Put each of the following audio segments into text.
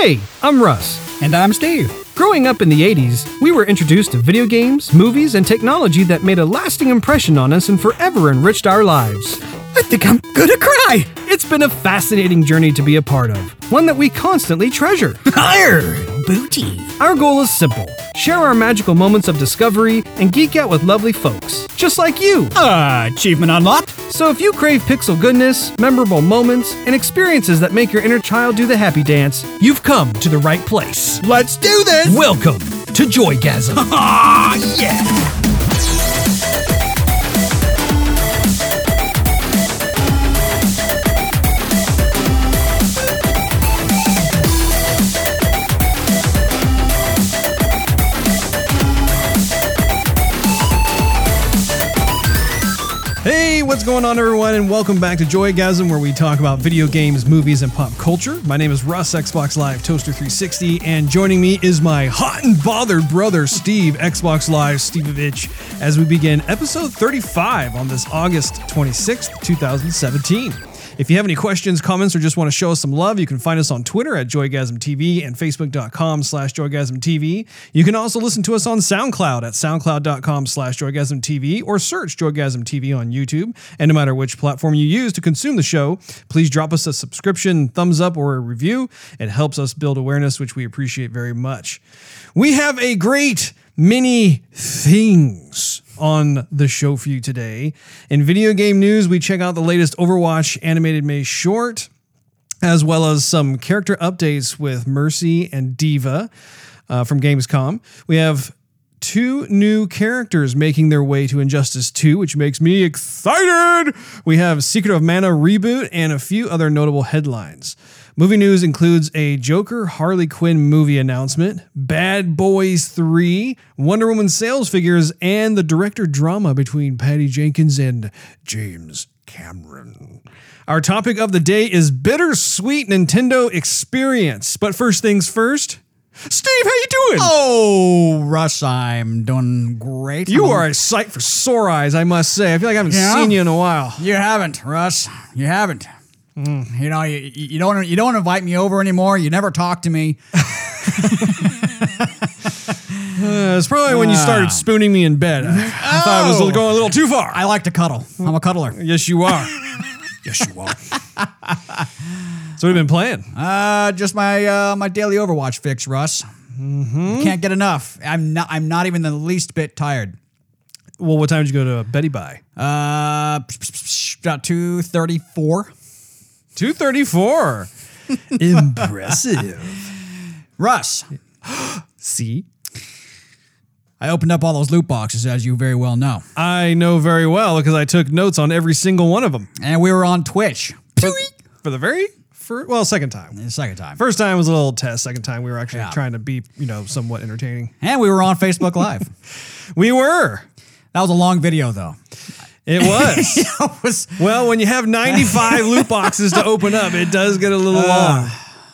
Hey, I'm Russ. And I'm Steve. Growing up in the 80s, we were introduced to video games, movies, and technology that made a lasting impression on us and forever enriched our lives. I think I'm gonna cry. It's been a fascinating journey to be a part of, one that we constantly treasure. Higher, booty. Our goal is simple share our magical moments of discovery and geek out with lovely folks, just like you. Uh, achievement unlocked. So if you crave pixel goodness, memorable moments, and experiences that make your inner child do the happy dance, you've come to the right place. Let's do this. Welcome to Joygasm. Ah, yeah. What's going on, everyone, and welcome back to Joygasm, where we talk about video games, movies, and pop culture. My name is Russ, Xbox Live Toaster 360, and joining me is my hot and bothered brother, Steve, Xbox Live Stevevich, as we begin episode 35 on this August 26th, 2017. If you have any questions, comments, or just want to show us some love, you can find us on Twitter at JoygasmTV and Facebook.com slash JoygasmTV. You can also listen to us on SoundCloud at SoundCloud.com slash JoygasmTV or search JoygasmTV on YouTube. And no matter which platform you use to consume the show, please drop us a subscription, thumbs up, or a review. It helps us build awareness, which we appreciate very much. We have a great many things on the show for you today. In video game news, we check out the latest Overwatch animated Mei short, as well as some character updates with Mercy and D.Va uh, from Gamescom. We have two new characters making their way to Injustice 2, which makes me excited. We have Secret of Mana reboot and a few other notable headlines. Movie news includes a Joker Harley Quinn movie announcement, Bad Boys 3, Wonder Woman sales figures, and the director drama between Patty Jenkins and James Cameron. Our topic of the day is bittersweet Nintendo experience. But first things first, Steve, how you doing? Oh, Russ, I'm doing great. You are a sight for sore eyes, I must say. I feel like I haven't Yeah? seen you in a while. You haven't, Russ. You haven't. Mm. You know, you, you don't you don't invite me over anymore. You never talk to me. Uh, it's probably when you started Ah. spooning me in bed. I, I thought I was Oh. going a little too far. I like to cuddle. I'm a cuddler. yes, you are. yes, you are. so we've been playing. Uh, just my uh, my daily Overwatch fix, Russ. Mm-hmm. Can't get enough. I'm not. I'm not even the least bit tired. Well, what time did you go to Betty by? Uh, about two thirty four. 234. Impressive. Russ, See? I opened up all those loot boxes, as you very well know, I know very well because I took notes on every single one of them. and we were on Twitch. For, for the very first, well, second time. The second time. First time was a little test. Second time we were actually Yeah. trying to be, you know, somewhat entertaining. And we were on Facebook Live. We were. that was a long video, though. It was. That was well, when you have 95 loot boxes to open up, it does get a little long.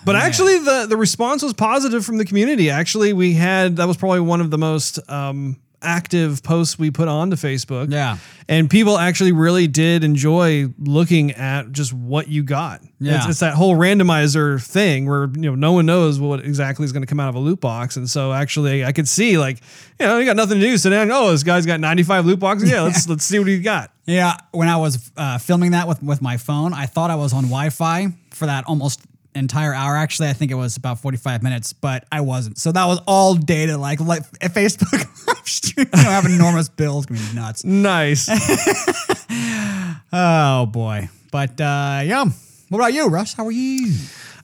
But actually, the, the response was positive from the community. Actually, we had that was probably one of the most um, active posts we put onto Facebook. Yeah. And people actually really did enjoy looking at just what you got. Yeah. It's, it's that whole randomizer thing where you know no one knows what exactly is going to come out of a loot box, and so actually I could see like you know you got nothing to do, so now oh this guy's got ninety five loot boxes, yeah let's let's see what he got. yeah. When I was uh, filming that with with my phone, I thought I was on Wi-Fi for that almost entire hour. Actually, I think it was about forty five minutes, but I wasn't. So that was all data, like like a Facebook live stream. I have enormous bills. Gonna be nuts. Nice. Oh boy. But uh, yeah. What about you, Russ? How are you?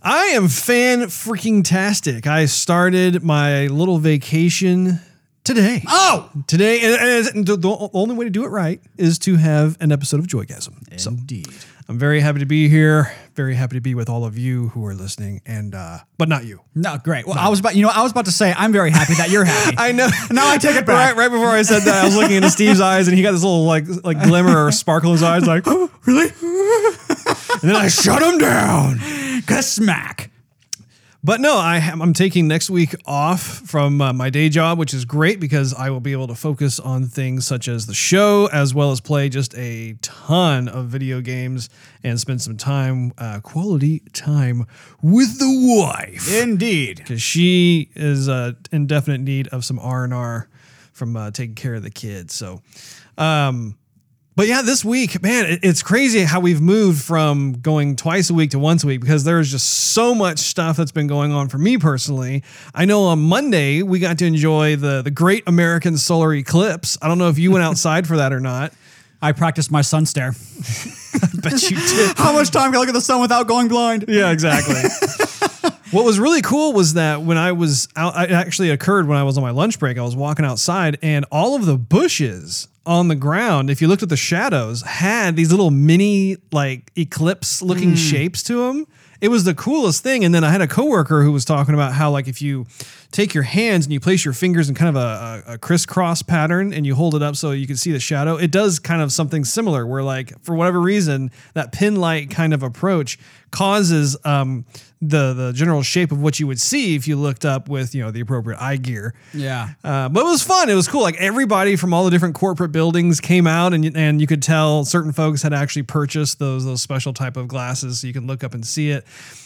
I am fan freaking tastic. I started my little vacation today. Oh, Today, and, and the, only way to do it right is to have an episode of Joygasm. So indeed. I'm very happy to be here. Very happy to be with all of you who are listening, and uh, but not you. No, great. Well, I was about, you know, I was about to say, I'm very happy that you're happy. I know. Now I take it back. Right, right before I said that, I was looking into Steve's eyes, and he got this little like like glimmer or sparkle in his eyes, like oh, really. and then I shut him down. Cause smack. But no, I am, I'm taking next week off from uh, my day job, which is great because I will be able to focus on things such as the show, as well as play just a ton of video games and spend some time, uh, quality time with the wife, Indeed. because she is uh, in definite need of some R and R from uh, taking care of the kids. So. Um, but yeah, this week, man, it's crazy how we've moved from going twice a week to once a week because there's just so much stuff that's been going on for me personally. I know on Monday we got to enjoy the the Great American Solar Eclipse. I don't know if you went outside for that or not. I practiced my sun stare. Bet you did. How much time can I look at the sun without going blind? Yeah, exactly. what was really cool was that when I was out, it actually occurred when I was on my lunch break. I was walking outside, and all of the bushes on the ground, if you looked at the shadows, had these little mini like eclipse looking hmm. shapes to them. It was the coolest thing. And then I had a coworker who was talking about how like if you take your hands and you place your fingers in kind of a, a, a crisscross pattern and you hold it up so you can see the shadow, it does kind of something similar where like for whatever reason that pin light kind of approach causes um, the the general shape of what you would see if you looked up with you know the appropriate eye gear. Yeah. Uh, but it was fun. It was cool. Like everybody from all the different corporate buildings came out, and you- and you could tell certain folks had actually purchased those those special type of glasses, so you can look up and see it.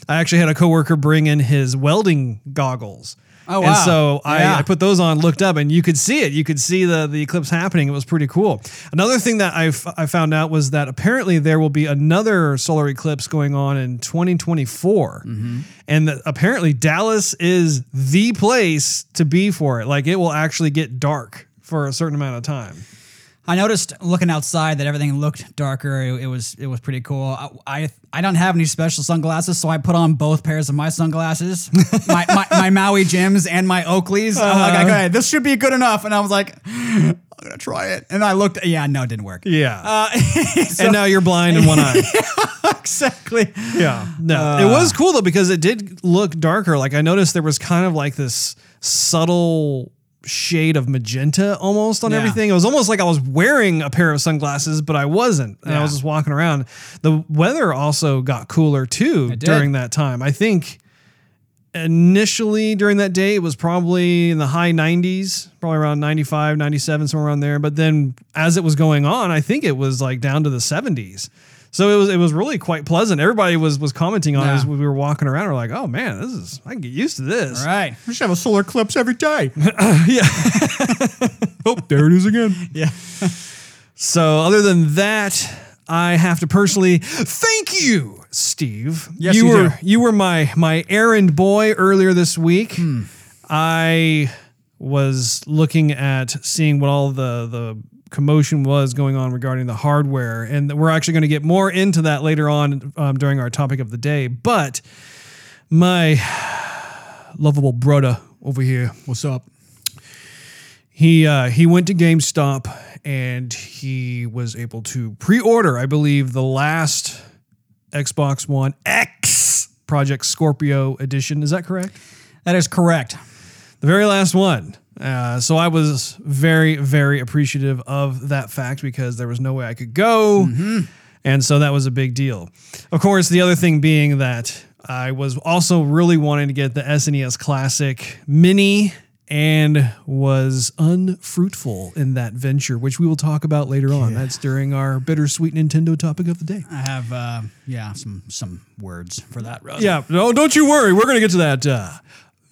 I actually had a coworker bring in his welding goggles. Oh, And wow. so I, Yeah. I put those on, looked up, and you could see it. You could see the the eclipse happening. It was pretty cool. Another thing that I, f- I found out was that apparently there will be another solar eclipse going on in 2024, Mm-hmm. and that apparently Dallas is the place to be for it. Like it will actually get dark for a certain amount of time. I noticed looking outside that everything looked darker. It, it was it was pretty cool. I, I I don't have any special sunglasses, so I put on both pairs of my sunglasses, my, my my Maui Jims and my Oakleys. I'm like, okay, this should be good enough. And I was like, I'm gonna try it. And I looked, yeah, no, it didn't work. Yeah, Uh, so- and now you're blind in one eye. exactly. Yeah. No. Uh. it was cool though because it did look darker. Like I noticed there was kind of like this subtle shade of magenta almost on Yeah. everything. It was almost like I was wearing a pair of sunglasses, but I wasn't. And I was just walking around. The weather also got cooler too during that time. I think initially during that day it was probably in the high 90s probably around 95 97 somewhere around there but then as it was going on i think it was like down to the 70s so it was it was really quite pleasant everybody was was commenting on it as we were walking around we're like oh man this is i can get used to this All right. We should have a solar eclipse every day. yeah oh there it is again yeah. so other than that I have to personally thank you, Steve. Yes, you you were do. you were my my errand boy earlier this week. Hmm. I was looking at seeing what all the the commotion was going on regarding the hardware, and we're actually going to get more into that later on um, during our topic of the day. But my lovable brother over here What's up? he uh, he went to GameStop and he was able to pre-order, I believe, the last Xbox One X Project Scorpio edition. Is that correct? That is correct. The very last one. Uh, so I was very, very appreciative of that fact because there was no way I could go. And so that was a big deal. Of course, the other thing being that I was also really wanting to get the SNES Classic Mini and was unfruitful in that venture, which we will talk about later on. That's during our bittersweet Nintendo topic of the day. I have uh, yeah some some words for that. Yeah, no, don't you worry. We're going to get to that uh,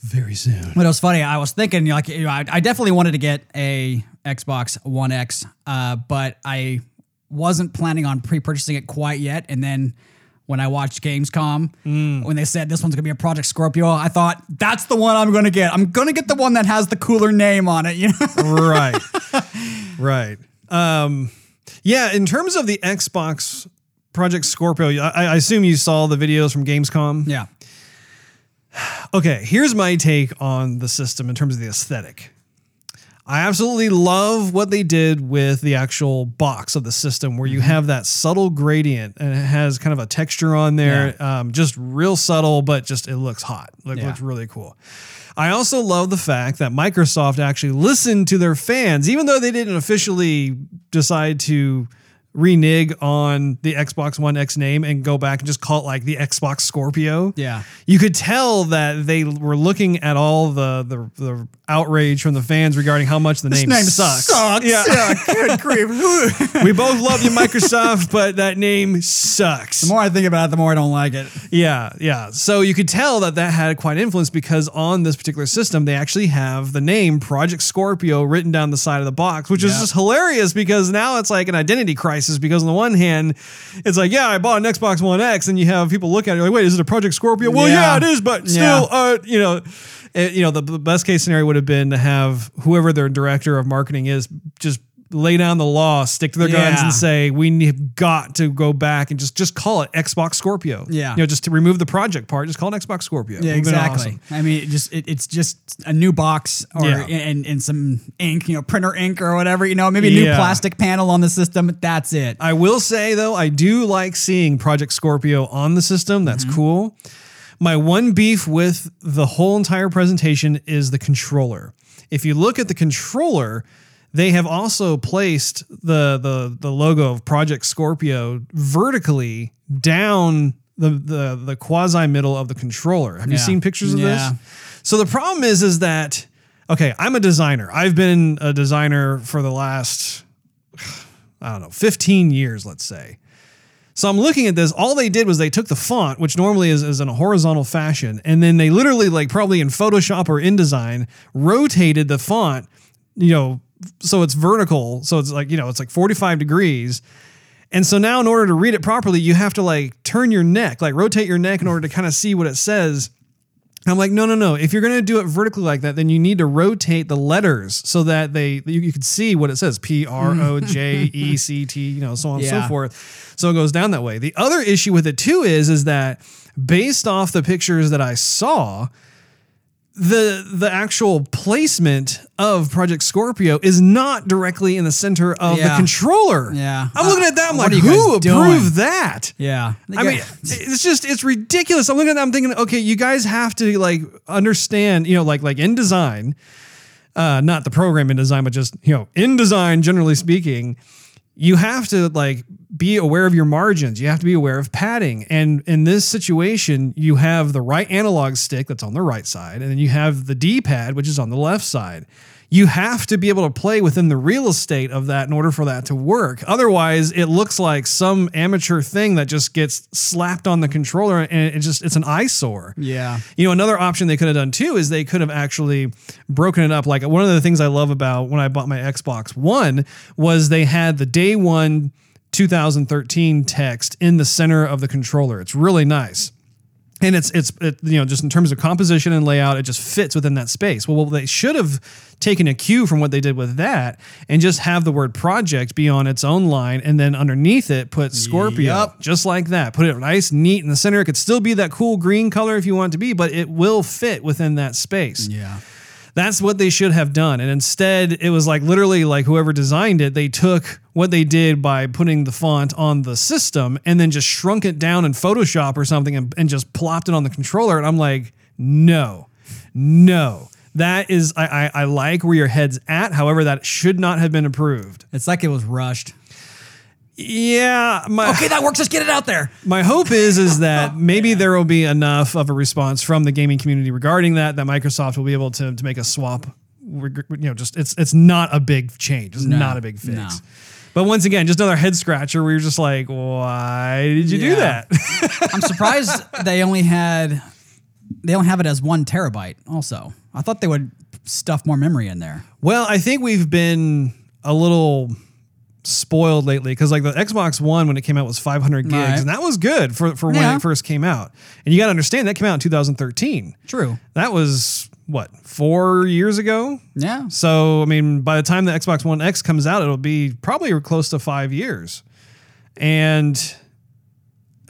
very soon. But it was funny. I was thinking, like, you know, I, I definitely wanted to get a Xbox One X, uh, but I wasn't planning on pre-purchasing it quite yet. And then when I watched Gamescom, when they said this one's gonna be a Project Scorpio, I thought that's the one I'm gonna get. I'm gonna get the one that has the cooler name on it. You know? right right um yeah in terms of the xbox project scorpio I, I assume you saw the videos from gamescom yeah. Okay here's my take on the system in terms of the aesthetic I absolutely love what they did with the actual box of the system where you Mm-hmm. have that subtle gradient and it has kind of a texture on there. Um, just real subtle, but just it looks hot. Like, Yeah. looks really cool. I also love the fact that Microsoft actually listened to their fans, even though they didn't officially decide to renege on the Xbox One X name and go back and just call it like the Xbox Scorpio. Yeah. You could tell that they were looking at all the the, the outrage from the fans regarding how much the name, sucks. Yeah. Good grief. we both love you, Microsoft, but that name sucks. The more I think about it, the more I don't like it. Yeah, yeah. So you could tell that that had quite an influence because on this particular system, they actually have the name Project Scorpio written down the side of the box, which is just hilarious because now it's like an identity crisis. Because on the one hand, it's like, yeah, I bought an Xbox One X, and you have people look at it like, wait, is it a Project Scorpio? Well, yeah, Yeah. it is, but still, Yeah. uh, you know. It- you know, the, the best case scenario would have been to have whoever their director of marketing is just lay down the law, stick to their guns, Yeah. and say we have got to go back and just just call it Xbox Scorpio. Yeah. you know, just to remove the project part, just call it Xbox Scorpio. Yeah, Would've been exactly. awesome. I mean, it just it, it's just a new box or Yeah. and, and some ink, you know, printer ink or whatever. You know, maybe a new Yeah. plastic panel on the system. That's it. I will say though, I do like seeing Project Scorpio on the system. That's Mm-hmm. cool. My one beef with the whole entire presentation is the controller. If you look at the controller, they have also placed the the the logo of Project Scorpio vertically down the the the quasi middle of the controller. Have you seen pictures of Yeah. this? So the problem is is that okay, I'm a designer. I've been a designer for the last I don't know, 15 years, let's say. So I'm looking at this. All they did was they took the font, which normally is, is in a horizontal fashion, and then they literally, like probably in Photoshop or InDesign, rotated the font, you know, so it's vertical. So it's like, you know, it's like 45 degrees. And so now, in order to read it properly, you have to like turn your neck, like rotate your neck in order to kind of see what it says. I'm like, no, no, no. If you're going to do it vertically like that, then you need to rotate the letters so that they you, you can see what it says P R O mm. J E C T, you know, so on and so forth. So it goes down that way. The other issue with it too is is that based off the pictures that I saw, the the actual placement of Project Scorpio is not directly in the center of the controller. Yeah. I'm looking at that. I'm Uh, like, what are you who guys doing? approved that? yeah. I mean, it's just it's ridiculous. I'm looking at that. I'm thinking, okay, you guys have to like understand, you know, like like in design, uh, not the program in design, but just you know, in design, generally speaking, you have to like be aware of your margins. You have to be aware of padding. And in this situation, you have the right analog stick that's on the right side, and then you have the D-pad, which is on the left side. You have to be able to play within the real estate of that in order for that to work. Otherwise, it looks like some amateur thing that just gets slapped on the controller and it just it's an eyesore. yeah. You know, another option they could have done too is they could have actually broken it up. Like one of the things I love about when I bought my Xbox One was they had the day one 2013 text in the center of the controller. It's really nice. And it's it's it, you know just in terms of composition and layout, it just fits within that space. Well, they should have taken a cue from what they did with that and just have the word project be on its own line, and then underneath it put Scorpio, Yup. just like that. Put it nice, neat in the center. It could still be that cool green color if you want it to be, but it will fit within that space. Yeah. That's what they should have done. And instead, it was like literally like whoever designed it, they took what they did by putting the font on the system and then just shrunk it down in Photoshop or something and, and just plopped it on the controller. And I'm like, no, no. That is, I, I, I like where your head's at. However, that should not have been approved. It's like it was rushed. Yeah. My, Okay, that works. Let's get it out there. My hope is is that maybe there will be enough of a response from the gaming community regarding that that Microsoft will be able to, to make a swap. You know, just it's it's not a big change. It's No, not a big fix. no. But once again, just another head scratcher where you're just like, why did you do that? I'm surprised they only had they don't have it as one terabyte. Also, I thought they would stuff more memory in there. well, I think we've been a little spoiled lately because like the Xbox One when it came out was 500 gigs Right. and that was good for for when Yeah. it first came out. And you got to understand that came out in 2013. True. That was what four years ago. Yeah. So I mean, by the time the Xbox One X comes out, it'll be probably close to five years. And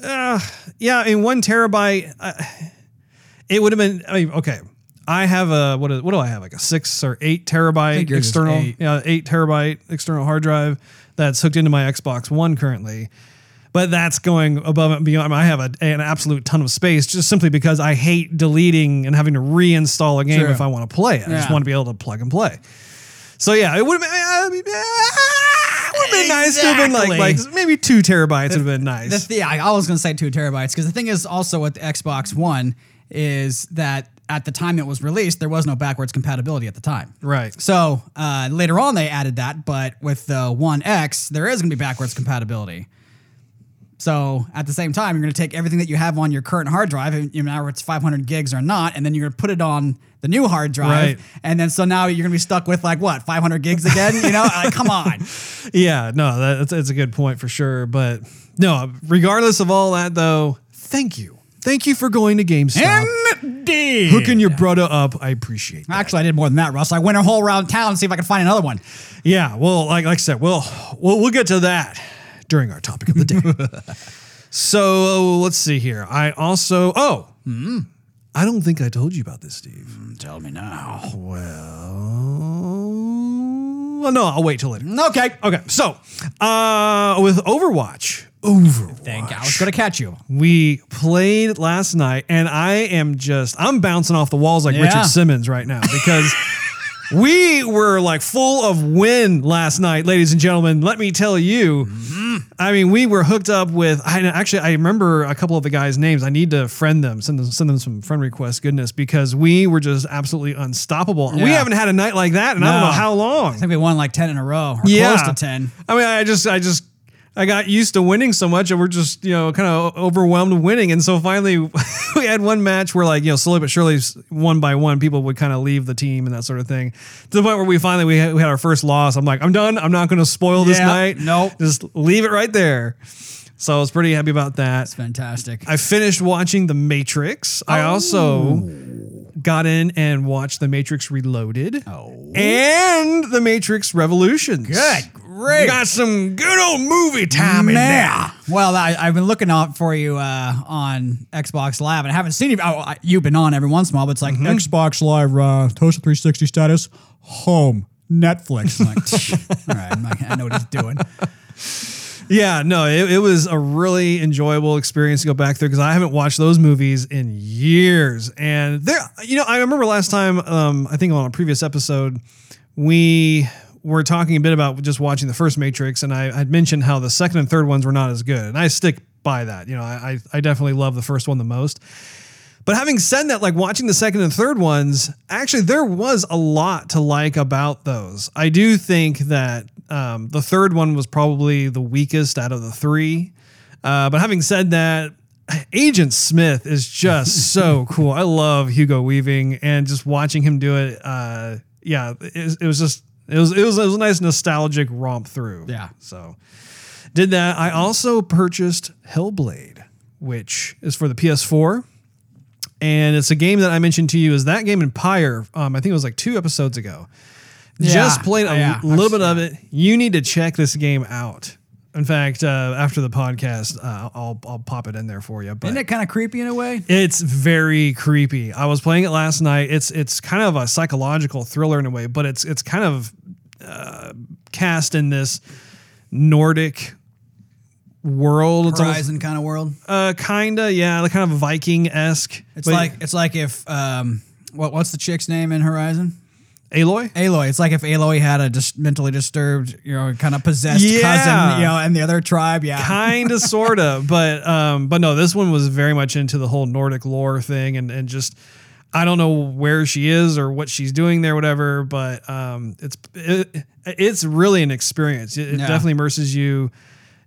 uh, yeah, in one terabyte. Uh, it would have been. I mean, okay. I have a what? Is, what do I have? Like a six or eight terabyte think yours is external. eight. Yeah, eight terabyte external hard drive that's hooked into my Xbox One currently. But that's going above and beyond. I have a, an absolute ton of space just simply because I hate deleting and having to reinstall a game True. if I want to play it. I just Yeah. want to be able to plug and play. So yeah, it would have been, uh, it would have been nice to have been like Exactly. like maybe two terabytes would have been nice. The, yeah, I was going to say two terabytes because the thing is also with the Xbox One is that at the time it was released, there was no backwards compatibility at the time. right. So uh, later on, they added that, but with the One X, there is going to be backwards compatibility. So at the same time, you're going to take everything that you have on your current hard drive, and you know, it's 500 gigs or not, and then you're going to put it on the new hard drive, Right. and then so now you're going to be stuck with like what 500 gigs again? You know, like, come on. Yeah, no, that's, that's a good point for sure. But no, regardless of all that, though, thank you. Thank you for going to GameStop, Indeed. hooking your brother up. I appreciate that. Actually, I did more than that, Russ. I went a whole round town and see if I could find another one. Yeah, well, like, like I said, we'll, we'll we'll get to that during our topic of the day. so let's see here. I also oh, I don't think I told you about this, Steve. Tell me now. Well, well, no, I'll wait till later. Okay. Okay, so uh, with Overwatch, Overwatch. Thank. I was going to catch you. We played last night, and I am just I'm bouncing off the walls like Yeah. Richard Simmons right now because we were like full of wind last night, ladies and gentlemen. Let me tell you. Mm-hmm. I mean, we were hooked up with. I actually I remember a couple of the guys' names. I need to friend them, send them send them some friend request. Goodness, because we were just absolutely unstoppable. We haven't had a night like that, and I don't know how long. I think we won like 10 in a row, Yeah. close to 10. I mean, I just, I just, I got used to winning so much, and we're just, you know, kind of overwhelmed winning. And so finally, we had one match where, like, you know, slowly but surely, one by one, people would kind of leave the team and that sort of thing. To the point where we finally we had, we had our first loss. I'm like, I'm done. I'm not going to spoil this Yeah, night. nope. just leave it right there. So I was pretty happy about that. It's fantastic. I finished watching The Matrix. I also oh. got in and watched The Matrix Reloaded oh. and The Matrix Revolutions. Good, great. Got some good old movie time in there. Well, I, I've been looking out for you uh, on Xbox Live, and I haven't seen you. Oh, I- you've been on every once in a while, but it's like Xbox Live, uh, Toaster 360 status, home, Netflix. I'm like, all right, I'm like, I know what he's doing. Yeah, no, it, it was a really enjoyable experience to go back there because I haven't watched those movies in years. And there, you know, I remember last time, um, I think on a previous episode, we were talking a bit about just watching the first Matrix, and I had mentioned how the second and third ones were not as good, and I stick by that. You know, I I definitely love the first one the most. But having said that, like watching the second and third ones, actually there was a lot to like about those. I do think that um, the third one was probably the weakest out of the three. Uh, but having said that, Agent Smith is just so cool. I love Hugo Weaving and just watching him do it. Uh, yeah, it, it was just it was, it was it was a nice nostalgic romp through. Yeah. So did that. I also purchased Hellblade, which is for the PS4 and it's a game that I mentioned to you is that game in Pyre. Um, I think it was like two episodes ago. Yeah, Just played a yeah, little bit of it. You need to check this game out. In fact, uh, after the podcast, uh, I'll I'll pop it in there for you. But Isn't it kind of creepy in a way? it's very creepy. I was playing it last night. It's it's kind of a psychological thriller in a way, but it's it's kind of uh, cast in this Nordic world. Horizon kind of world. uh, kinda, yeah, like kind of Viking esque. It's like it's like if um, what what's the chick's name in Horizon? Aloy. Aloy. It's like if Aloy had a just mentally disturbed, you know, kind of possessed Yeah. cousin, you know, and the other tribe. Yeah. kind of sort of but um but no this one was very much into the whole nordic lore thing and and just i don't know where she is or what she's doing there whatever but um it's it, it's really an experience. It, it Yeah. definitely immerses you.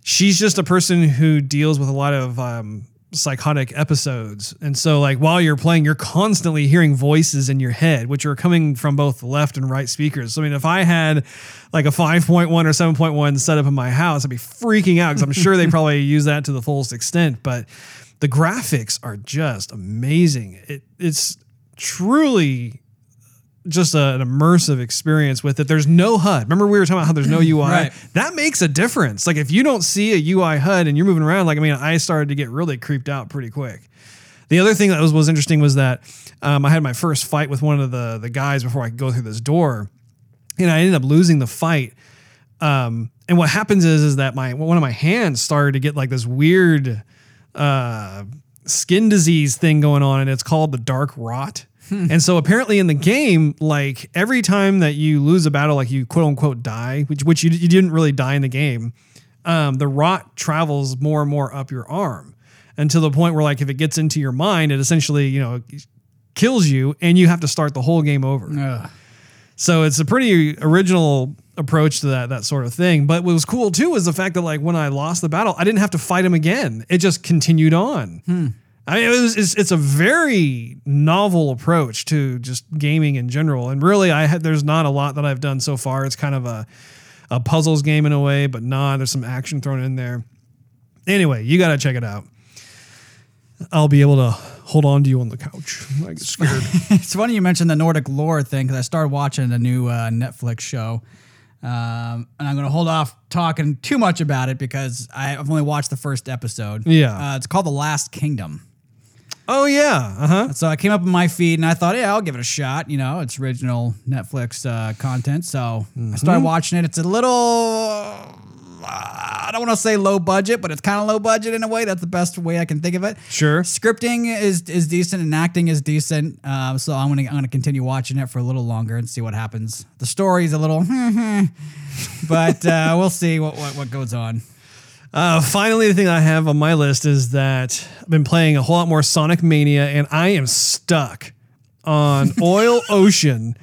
She's just a person who deals with a lot of um psychotic episodes. And so like while you're playing you're constantly hearing voices in your head which are coming from both the left and right speakers. So i mean if i had like a 5.1 or 7.1 setup in my house i'd be freaking out because i'm sure they probably use that to the fullest extent. But the graphics are just amazing. It, it's truly just a- an immersive experience with it. There's no HUD. Remember we were talking about how there's no UI. Right. That makes a difference. Like if you don't see a UI HUD and you're moving around, like I mean, I started to get really creeped out pretty quick. The other thing that was, was interesting was that um, I had my first fight with one of the the guys before I could go through this door, and I ended up losing the fight. Um, and what happens is is that my one of my hands started to get like this weird uh, skin disease thing going on, and it's called the dark rot. And so apparently in the game, like every time that you lose a battle, like you quote unquote die, which which you, you didn't really die in the game, um, the rot travels more and more up your arm until the point where like if it gets into your mind, it essentially you know kills you, and you have to start the whole game over. Ugh. So it's a pretty original approach to that that sort of thing. But what was cool too was the fact that like when I lost the battle, I didn't have to fight him again. It just continued on. I mean, it was, it's, it's a very novel approach to just gaming in general. And really, I had there's not a lot that I've done so far. It's kind of a a puzzles game in a way, but nah, there's some action thrown in there. Anyway, you got to check it out. I'll be able to hold on to you on the couch. I get scared. It's funny you mentioned the Nordic lore thing because I started watching a new uh, Netflix show. Um, and I'm going to hold off talking too much about it because I've only watched the first episode. Yeah. Uh, it's called The Last Kingdom. oh yeah, uh huh. So I came up in my feed and I thought, yeah, I'll give it a shot. You know, it's original Netflix uh, content. So I started watching it. It's a little, uh, I don't want to say low budget, but it's kind of low budget in a way. That's the best way I can think of it. Sure. Scripting is is decent and acting is decent. Uh, so I'm gonna I'm gonna continue watching it for a little longer and see what happens. The story's a little, but uh, we'll see what, what what goes on. Uh, finally, the thing I have on my list is that I've been playing a whole lot more Sonic Mania, and I am stuck on Oil Ocean.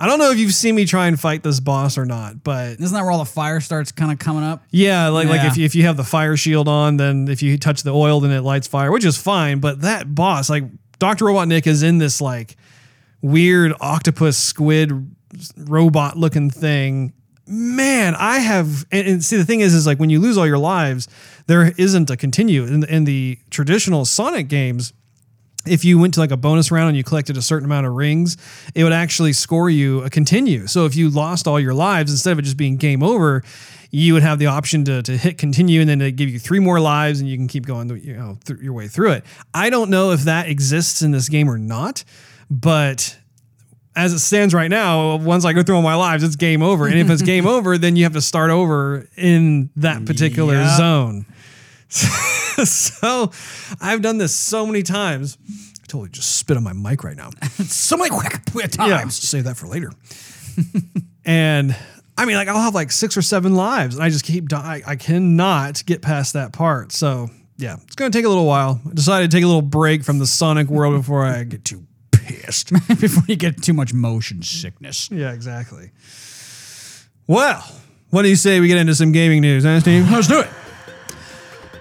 I don't know if you've seen me try and fight this boss or not, but Isn't that where all the fire starts kind of coming up? yeah, like like Yeah. if you, if you have the fire shield on, then if you touch the oil, then it lights fire, which is fine. But that boss, like Doctor Robotnik, is in this like weird octopus squid robot looking thing. Man, I have and, and see the thing is is like when you lose all your lives, there isn't a continue in, in the traditional Sonic games if you went to like a bonus round and you collected a certain amount of rings, it would actually score you a continue. So if you lost all your lives, instead of it just being game over, you would have the option to, to hit continue and then they give you three more lives and you can keep going you know th- your way through it. I don't know if that exists in this game or not, but as it stands right now, once I go through all my lives, it's game over. And if it's game over, then you have to start over in that particular Yep. zone. so I've done this so many times. I totally just spit on my mic right now. So many quick quick Yeah, save that for later. and I mean, like I'll have like six or seven lives, and I just keep dying. I cannot get past that part. So yeah, it's gonna take a little while. I decided to take a little break from the Sonic world before I get too pissed. Before you get too much motion sickness. yeah, exactly. Well, what do you say we get into some gaming news, huh, Steve? Let's do it.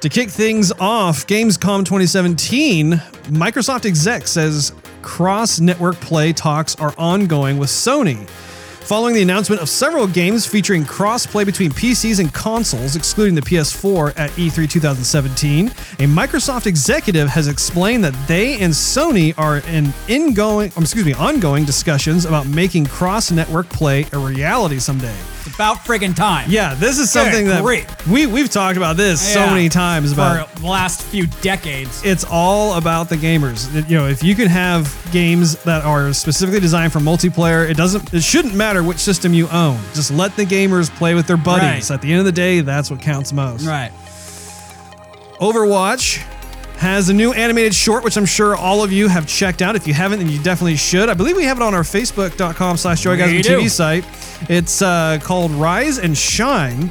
To kick things off, Gamescom 2017, Microsoft exec says cross network play talks are ongoing with Sony. Following the announcement of several games featuring cross play between PCs and consoles, excluding the PS4 at E E3 2017, a Microsoft executive has explained that they and Sony are in ingoing, um, excuse me, ongoing discussions about making cross network play a reality someday. About friggin' time. Yeah, this is something that grief. we we've talked about this so Yeah. many times about for the last few decades. it's all about the gamers. It- you know, if you can have games that are specifically designed for multiplayer, it doesn't it shouldn't matter which system you own. Just let the gamers play with their buddies. Right. At the end of the day, that's what counts most. Right. Overwatch has a new animated short, which I'm sure all of you have checked out. If you haven't, then you definitely should. I believe we have it on our facebook.com slash We joygasm do. TV site. It's uh, called Rise and Shine.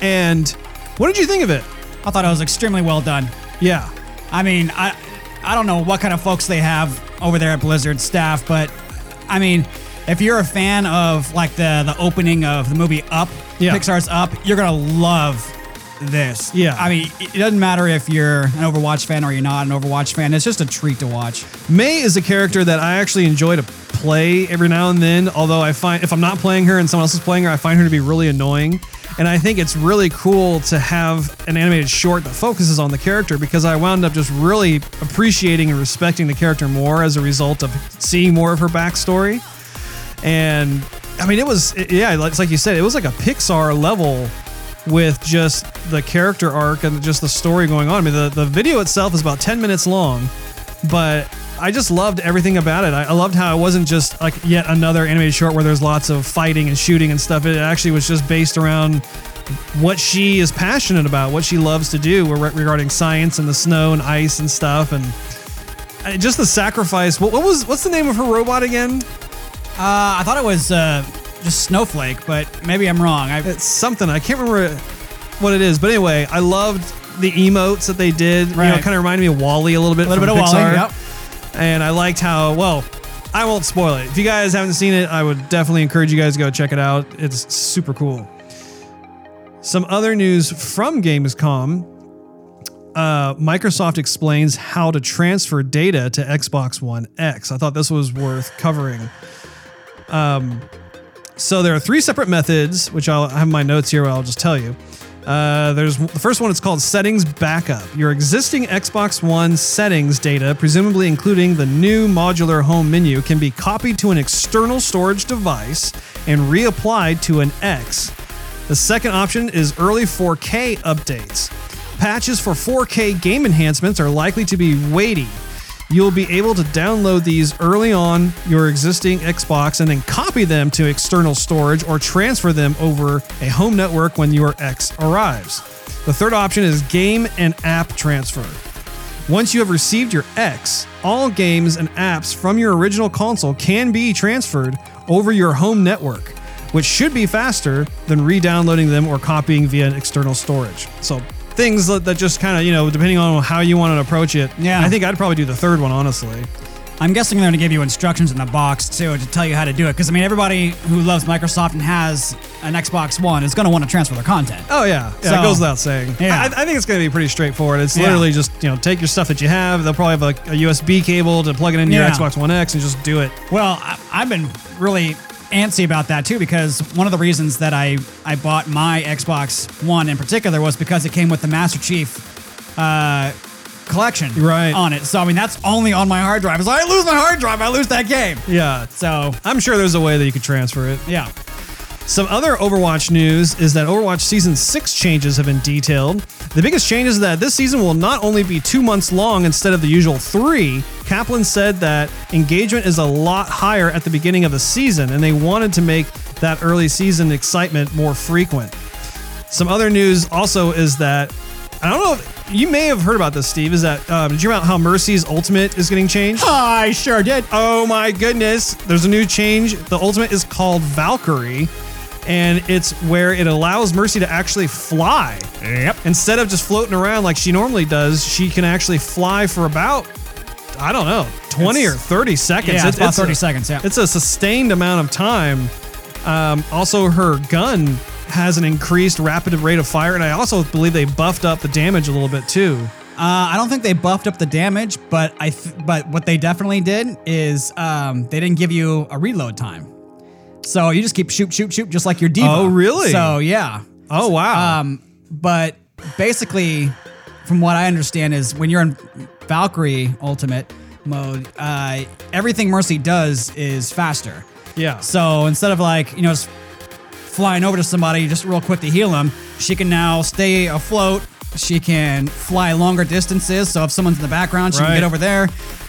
And what did you think of it? I thought it was extremely well done. Yeah. I mean, I I don't know what kind of folks they have over there at Blizzard staff, but I mean, if you're a fan of like the the opening of the movie Up, Yeah. Pixar's Up, you're gonna love this. Yeah. I mean, it doesn't matter if you're an Overwatch fan or you're not an Overwatch fan. It's just a treat to watch. Mei is a character that I actually enjoy to play every now and then. Although I find if I'm not playing her and someone else is playing her, I find her to be really annoying. And I think it's really cool to have an animated short that focuses on the character because I wound up just really appreciating and respecting the character more as a result of seeing more of her backstory. And I mean, it was yeah, it's like you said, it was like a Pixar level with just the character arc and just the story going on. I mean, the, the video itself is about 10 minutes long, but I just loved everything about it. I, I loved how it wasn't just like yet another animated short where there's lots of fighting and shooting and stuff. It actually was just based around what she is passionate about, what she loves to do regarding science and the snow and ice and stuff. And uh, just the sacrifice. What, what was what's the name of her robot again? Uh, I thought it was uh, just Snowflake, but maybe I'm wrong. I, It's something I can't remember what it is, but anyway, I loved the emotes that they did. You know, Right. it kind of reminded me of WALL-E a little bit. a little bit from of WALL-E. Yep. and I liked how well. I won't spoil it. If you guys haven't seen it, I would definitely encourage you guys to go check it out. It's super cool. Some other news from Gamescom. Uh, Microsoft explains how to transfer data to Xbox One X. I thought this was worth covering. Um, so there are three separate methods, which I'll I have my notes here. I'll just tell you. Uh, there's the first one. It's called Settings Backup. Your existing Xbox One settings data, presumably including the new modular home menu, can be copied to an external storage device and reapplied to an X. The second option is early 4K updates. Patches for 4K game enhancements are likely to be weighty. You'll be able to download these early on your existing Xbox and then copy them to external storage or transfer them over a home network when your X arrives. The third option is game and app transfer. Once you have received your X, all games and apps from your original console can be transferred over your home network, which should be faster than re downloading them or copying via an external storage. So, things that that just kind of, you know, depending on how you want to approach it. Yeah. I think I'd probably do the third one, honestly. I'm guessing they're going to give you instructions in the box too to tell you how to do it. Because I mean, everybody who loves Microsoft and has an Xbox One is going to want to transfer their content. Oh yeah, yeah. So- it goes without saying. Yeah. I, I think it's going to be pretty straightforward. It's Yeah. literally just you know take your stuff that you have. They'll probably have a, a USB cable to plug it into your Xbox One X and just do it. Well, I, I've been really antsy about that too because one of the reasons that I I bought my Xbox One in particular was because it came with the Master Chief uh, collection Right. on it. So I mean, that's only on my hard drive. So I lose my hard drive, I lose that game. Yeah, So I'm sure there's a way that you could transfer it. yeah. Some other Overwatch news is that Overwatch Season 6 changes have been detailed. The biggest change is that this season will not only be two months long instead of the usual three. Kaplan said that engagement is a lot higher at the beginning of the season, and they wanted to make that early season excitement more frequent. Some other news also is that I don't know if you may have heard about this, Steve. Is that um, did you hear about how Mercy's ultimate is getting changed? I sure did. Oh my goodness. There's a new change. The ultimate is called Valkyrie, and it's where it allows Mercy to actually fly. Yep. Instead of just floating around like she normally does, she can actually fly for about, I don't know, 20 It's- or 30 seconds. Yeah, it's about 30 a- seconds, yeah. It's a sustained amount of time. Um, also, her gun has an increased rapid rate of fire, and I also believe they buffed up the damage a little bit too. Uh, I don't think they buffed up the damage, but I th- but what they definitely did is um, they didn't give you a reload time. So you just keep shoot, shoot, shoot, just like your D.Va. Oh, really? So yeah. Oh, wow. Um, but basically, from what I understand, is when you're in Valkyrie Ultimate mode, uh, everything Mercy does is faster. yeah. So instead of like, you know, just flying over to somebody just real quick to heal them, she can now stay afloat. She can fly longer distances. So if someone's in the background, she can Right. get over there.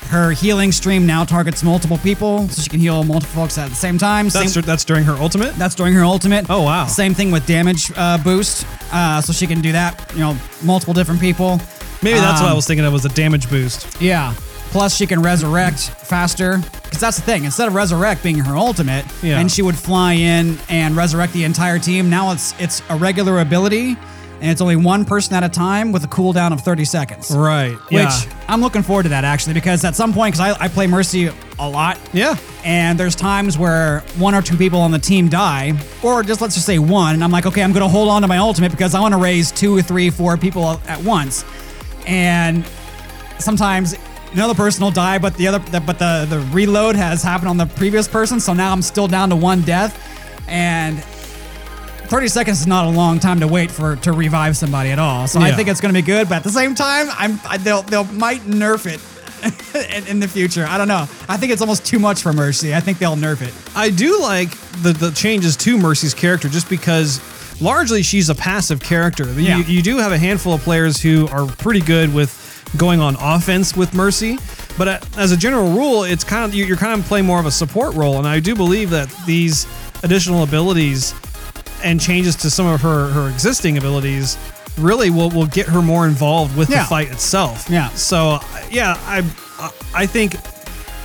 Her healing stream now targets multiple people, so she can heal multiple folks at the same time. That's, Same- that's during her ultimate? that's during her ultimate. Oh, wow. Same thing with damage uh, boost, uh, so she can do that. You know, multiple different people. Maybe that's what I Um, was thinking of was a damage boost. Yeah. Plus, she can resurrect faster. Because that's the thing. Instead of resurrect being her ultimate, Yeah. and she would fly in and resurrect the entire team. Now it's it's a regular ability, and it's only one person at a time with a cooldown of 30 seconds. Right. Which yeah. I'm looking forward to that actually, because at some point, because I, I play Mercy a lot, Yeah. and there's times where one or two people on the team die, or just let's just say one, and I'm like, okay, I'm going to hold on to my ultimate because I want to raise two or three, four people at once. And sometimes another person will die, but the other, but the the reload has happened on the previous person, so now I'm still down to one death, and 30 seconds is not a long time to wait for to revive somebody at all. So I Yeah. think it's going to be good, but at the same time, I'm I, they'll they'll might nerf it in, in the future. I don't know. I think it's almost too much for Mercy. I think they'll nerf it. I do like the, the changes to Mercy's character just because largely she's a passive character. You- Yeah. You, do have a handful of players who are pretty good with going on offense with Mercy, but uh, as a general rule, it's kind of you- you're kind of playing more of a support role. And I do believe that these additional abilities and changes to some of her, her existing abilities really will, will get her more involved with Yeah. the fight itself. Yeah. So, yeah, I I, think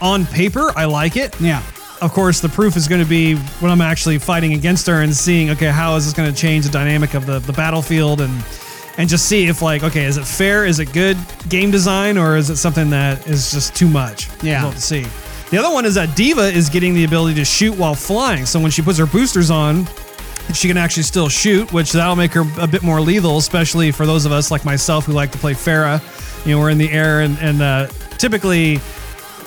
on paper I like it. Yeah. Of course, the proof is going to be when I'm actually fighting against her and seeing, okay, how is this going to change the dynamic of the, the battlefield and and just see if like, okay, is it fair? Is it good game design or is it something that is just too much? Yeah. We'll to see. The other one is that D.Va is getting the ability to shoot while flying. So when she puts her boosters on, she can actually still shoot, which that'll make her a bit more lethal, especially for those of us like myself who like to play Pharah. You know, we're in the air, and, and uh, typically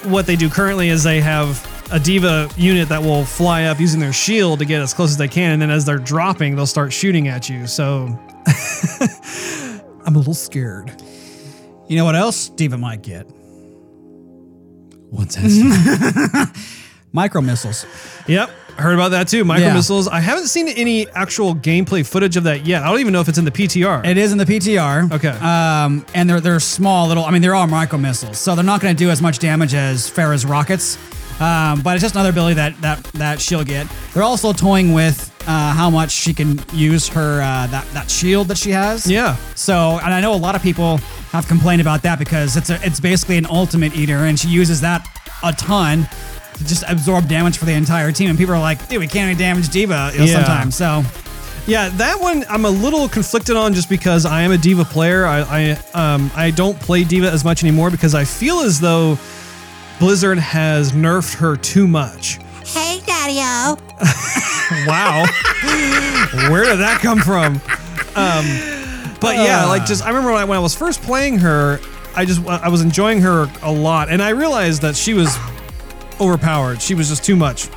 what they do currently is they have a D.Va unit that will fly up using their shield to get as close as they can, and then as they're dropping, they'll start shooting at you. So I'm a little scared. You know what else D.Va might get? What's that? Micro missiles. yep, heard about that too. Micro Yeah. missiles. I haven't seen any actual gameplay footage of that yet. I don't even know if it's in the PTR. It is in the PTR. Okay. Um, and they're they're small little. I mean, they're all micro missiles, so they're not going to do as much damage as Pharah's rockets. Um, but it's just another ability that that that she'll get. They're also toying with uh, how much she can use her uh, that that shield that she has. yeah. So, and I know a lot of people have complained about that because it's a, it's basically an ultimate eater, and she uses that a ton to just absorb damage for the entire team. And people are like, "Dude, we can't even damage D.Va you know, Yeah. sometimes." So, Yeah, that one I'm a little conflicted on just because I am a D.Va player. I I um I don't play D.Va as much anymore because I feel as though Blizzard has nerfed her too much. Hey, Daddy-O. Wow, where did that come from? Um, but yeah, like just I remember when I, when I was first playing her, I just I was enjoying her a lot, and I realized that she was overpowered. She was just too much.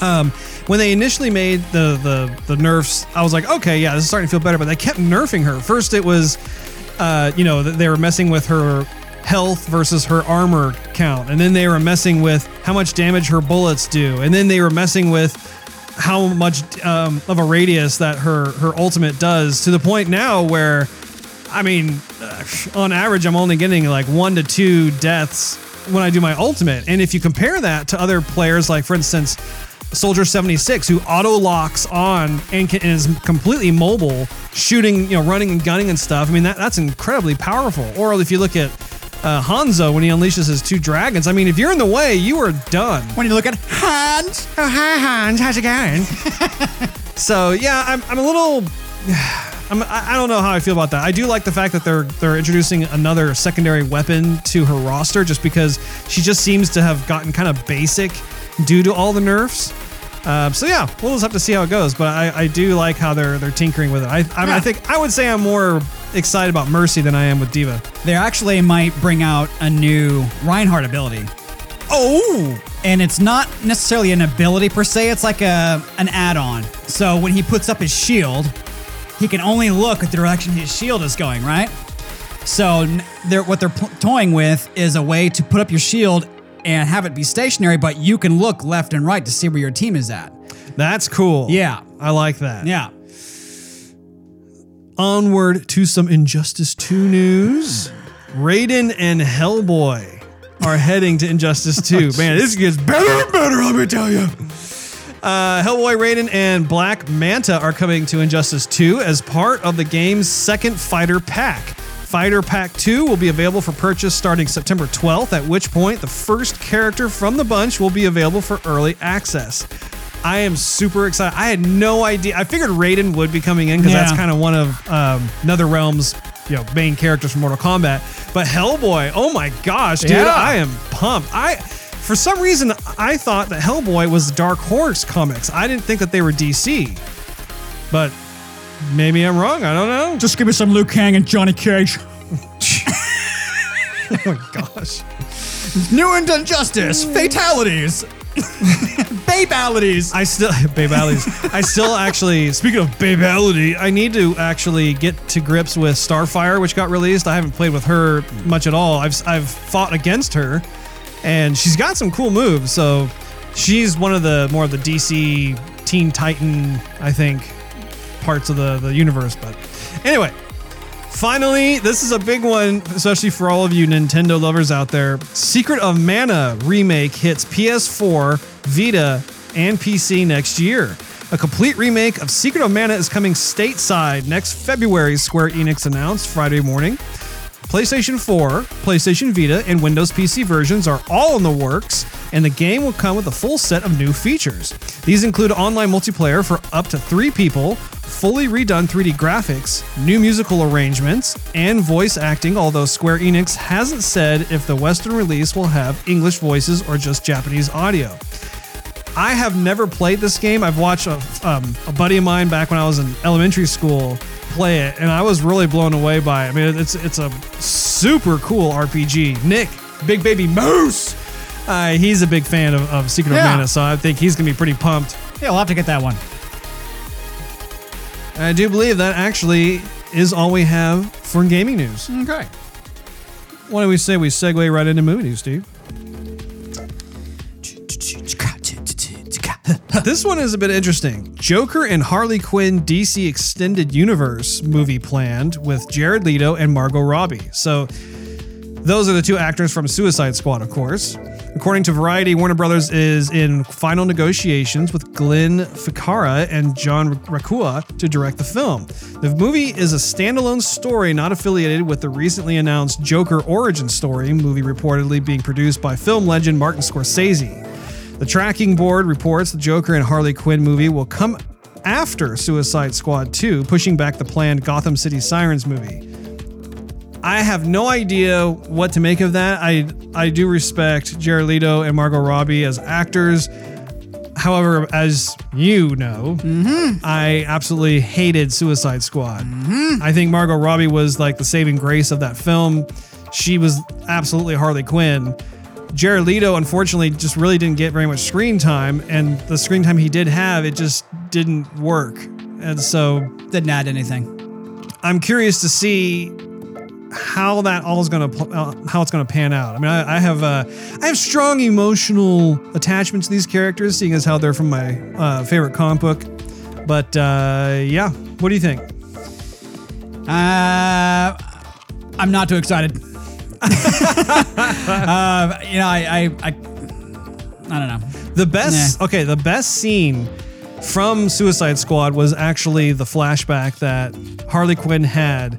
Um, when they initially made the, the the nerfs, I was like, okay, yeah, this is starting to feel better. But they kept nerfing her. First, it was, uh, you know, they were messing with her health versus her armor count, and then they were messing with how much damage her bullets do, and then they were messing with how much um, of a radius that her her ultimate does to the point now where, I mean, uh, on average, I'm only getting like one to two deaths when I do my ultimate. And if you compare that to other players, like for instance, Soldier 76, who auto locks on and, can, and is completely mobile, shooting, you know, running and gunning and stuff. I mean, that, that's incredibly powerful. Or if you look at uh, Hanzo when he unleashes his two dragons, I mean, if you're in the way, you are done. when you look at Hans, Oh, hi, Hans. How's it going? so, yeah, I'm, I'm a little. I'm, I I don't know how I feel about that. I do like the fact that they're they're introducing another secondary weapon to her roster, just because she just seems to have gotten kind of basic due to all the nerfs. Uh, so yeah, we'll just have to see how it goes. But I, I do like how they're they're tinkering with it. I I, mean, I think I would say I'm more excited about Mercy than I am with D.Va. they actually might bring out a new Reinhardt ability. Oh, and it's not necessarily an ability per se. It's like a an add-on. So when he puts up his shield, he can only look at the direction his shield is going. Right. So they're, what they're pl- toying with is a way to put up your shield and have it be stationary, but you can look left and right to see where your team is at. that's cool. Yeah. I like that. Yeah. Onward to some Injustice 2 news. Raiden and Hellboy are heading to Injustice 2. Man, this gets better and better, let me tell you. Uh, Hellboy, Raiden, and Black Manta are coming to Injustice 2 as part of the game's second Fighter Pack. Fighter Pack 2 will be available for purchase starting September 12th, at which point the first character from the bunch will be available for early access. I am super excited. I had no idea. I figured Raiden would be coming in because Yeah. that's kind of one of um, NetherRealm's you know main characters from Mortal Kombat. But Hellboy, oh my gosh, dude, Yeah. I am pumped. I for some reason I thought that Hellboy was Dark Horse comics. I didn't think that they were DC. But maybe I'm wrong. I don't know. Just give me some Liu Kang and Johnny Cage. oh my gosh. New and Injustice. Fatalities. Babalities. I still Babalities. I still actually speaking of Babality, I need to actually get to grips with Starfire, which got released. I haven't played with her much at all. I've I've fought against her, and she's got some cool moves. So she's one of the more of the DC Teen Titan, I think, parts of the the universe. But anyway. Finally, this is a big one, especially for all of you Nintendo lovers out there. Secret of Mana remake hits PS4, Vita, and PC next year. A complete remake of Secret of Mana is coming stateside next February, Square Enix announced Friday morning. PlayStation 4, PlayStation Vita, and Windows PC versions are all in the works, and the game will come with a full set of new features. These include online multiplayer for up to three people, fully redone 3D graphics, new musical arrangements, and voice acting, although Square Enix hasn't said if the Western release will have English voices or just Japanese audio. I have never played this game. I've watched a, um, a buddy of mine back when I was in elementary school play it, and I was really blown away by it. I mean, it's it's a super cool RPG. Nick, Big Baby Moose, uh, he's a big fan of, of Secret Yeah. of Mana, so I think he's gonna be pretty pumped. Yeah, we'll have to get that one. And I do believe that actually is all we have for gaming news. Okay. Why don't we say we segue right into movie news, Steve? This one is a bit interesting. Joker and Harley Quinn DC Extended Universe movie planned with Jared Leto and Margot Robbie. So, those are the two actors from Suicide Squad, of course. According to Variety, Warner Brothers is in final negotiations with Glenn Ficarra and John Requa to direct the film. The movie is a standalone story not affiliated with the recently announced Joker origin story movie reportedly being produced by film legend Martin Scorsese. The tracking board reports the Joker and Harley Quinn movie will come after Suicide Squad 2, pushing back the planned Gotham City Sirens movie. I have no idea what to make of that. I I do respect Jared Leto and Margot Robbie as actors. However, as you know, mm-hmm. I absolutely hated Suicide Squad. Mm-hmm. I think Margot Robbie was like the saving grace of that film. She was absolutely Harley Quinn. Jared Leto, unfortunately, just really didn't get very much screen time, and the screen time he did have, it just didn't work. And so Didn't add anything. I'm curious to see how that all is going to uh, how it's going to pan out. I mean, I, I have uh, I have strong emotional attachment to these characters, seeing as how they're from my uh, favorite comic book. But uh, yeah, what do you think? Uh, I'm not too excited. Uh, you know, I, I, I, I don't know. The best, okay, the best scene from Suicide Squad was actually the flashback that Harley Quinn had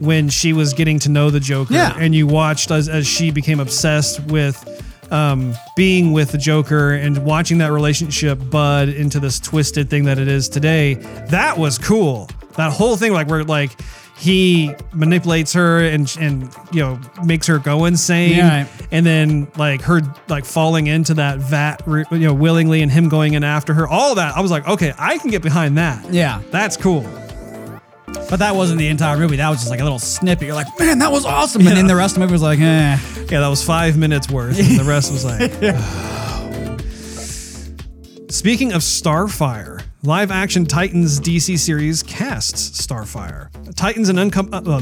when she was getting to know the Joker, Yeah. and you watched as, as she became obsessed with um, being with the Joker and watching that relationship bud into this twisted thing that it is today. That was cool. That whole thing, like where like he manipulates her and and you know makes her go insane Yeah, and then like her like falling into that vat you know willingly and him going in after her all that i was like okay i can get behind that Yeah. that's cool But that wasn't the entire movie. That was just like a little snippet. You're like, man, that was awesome. And then the rest of the movie was like, eh. yeah that was five minutes worth and the rest was like speaking of starfire live action titans dc series casts starfire titans and uncom- uh,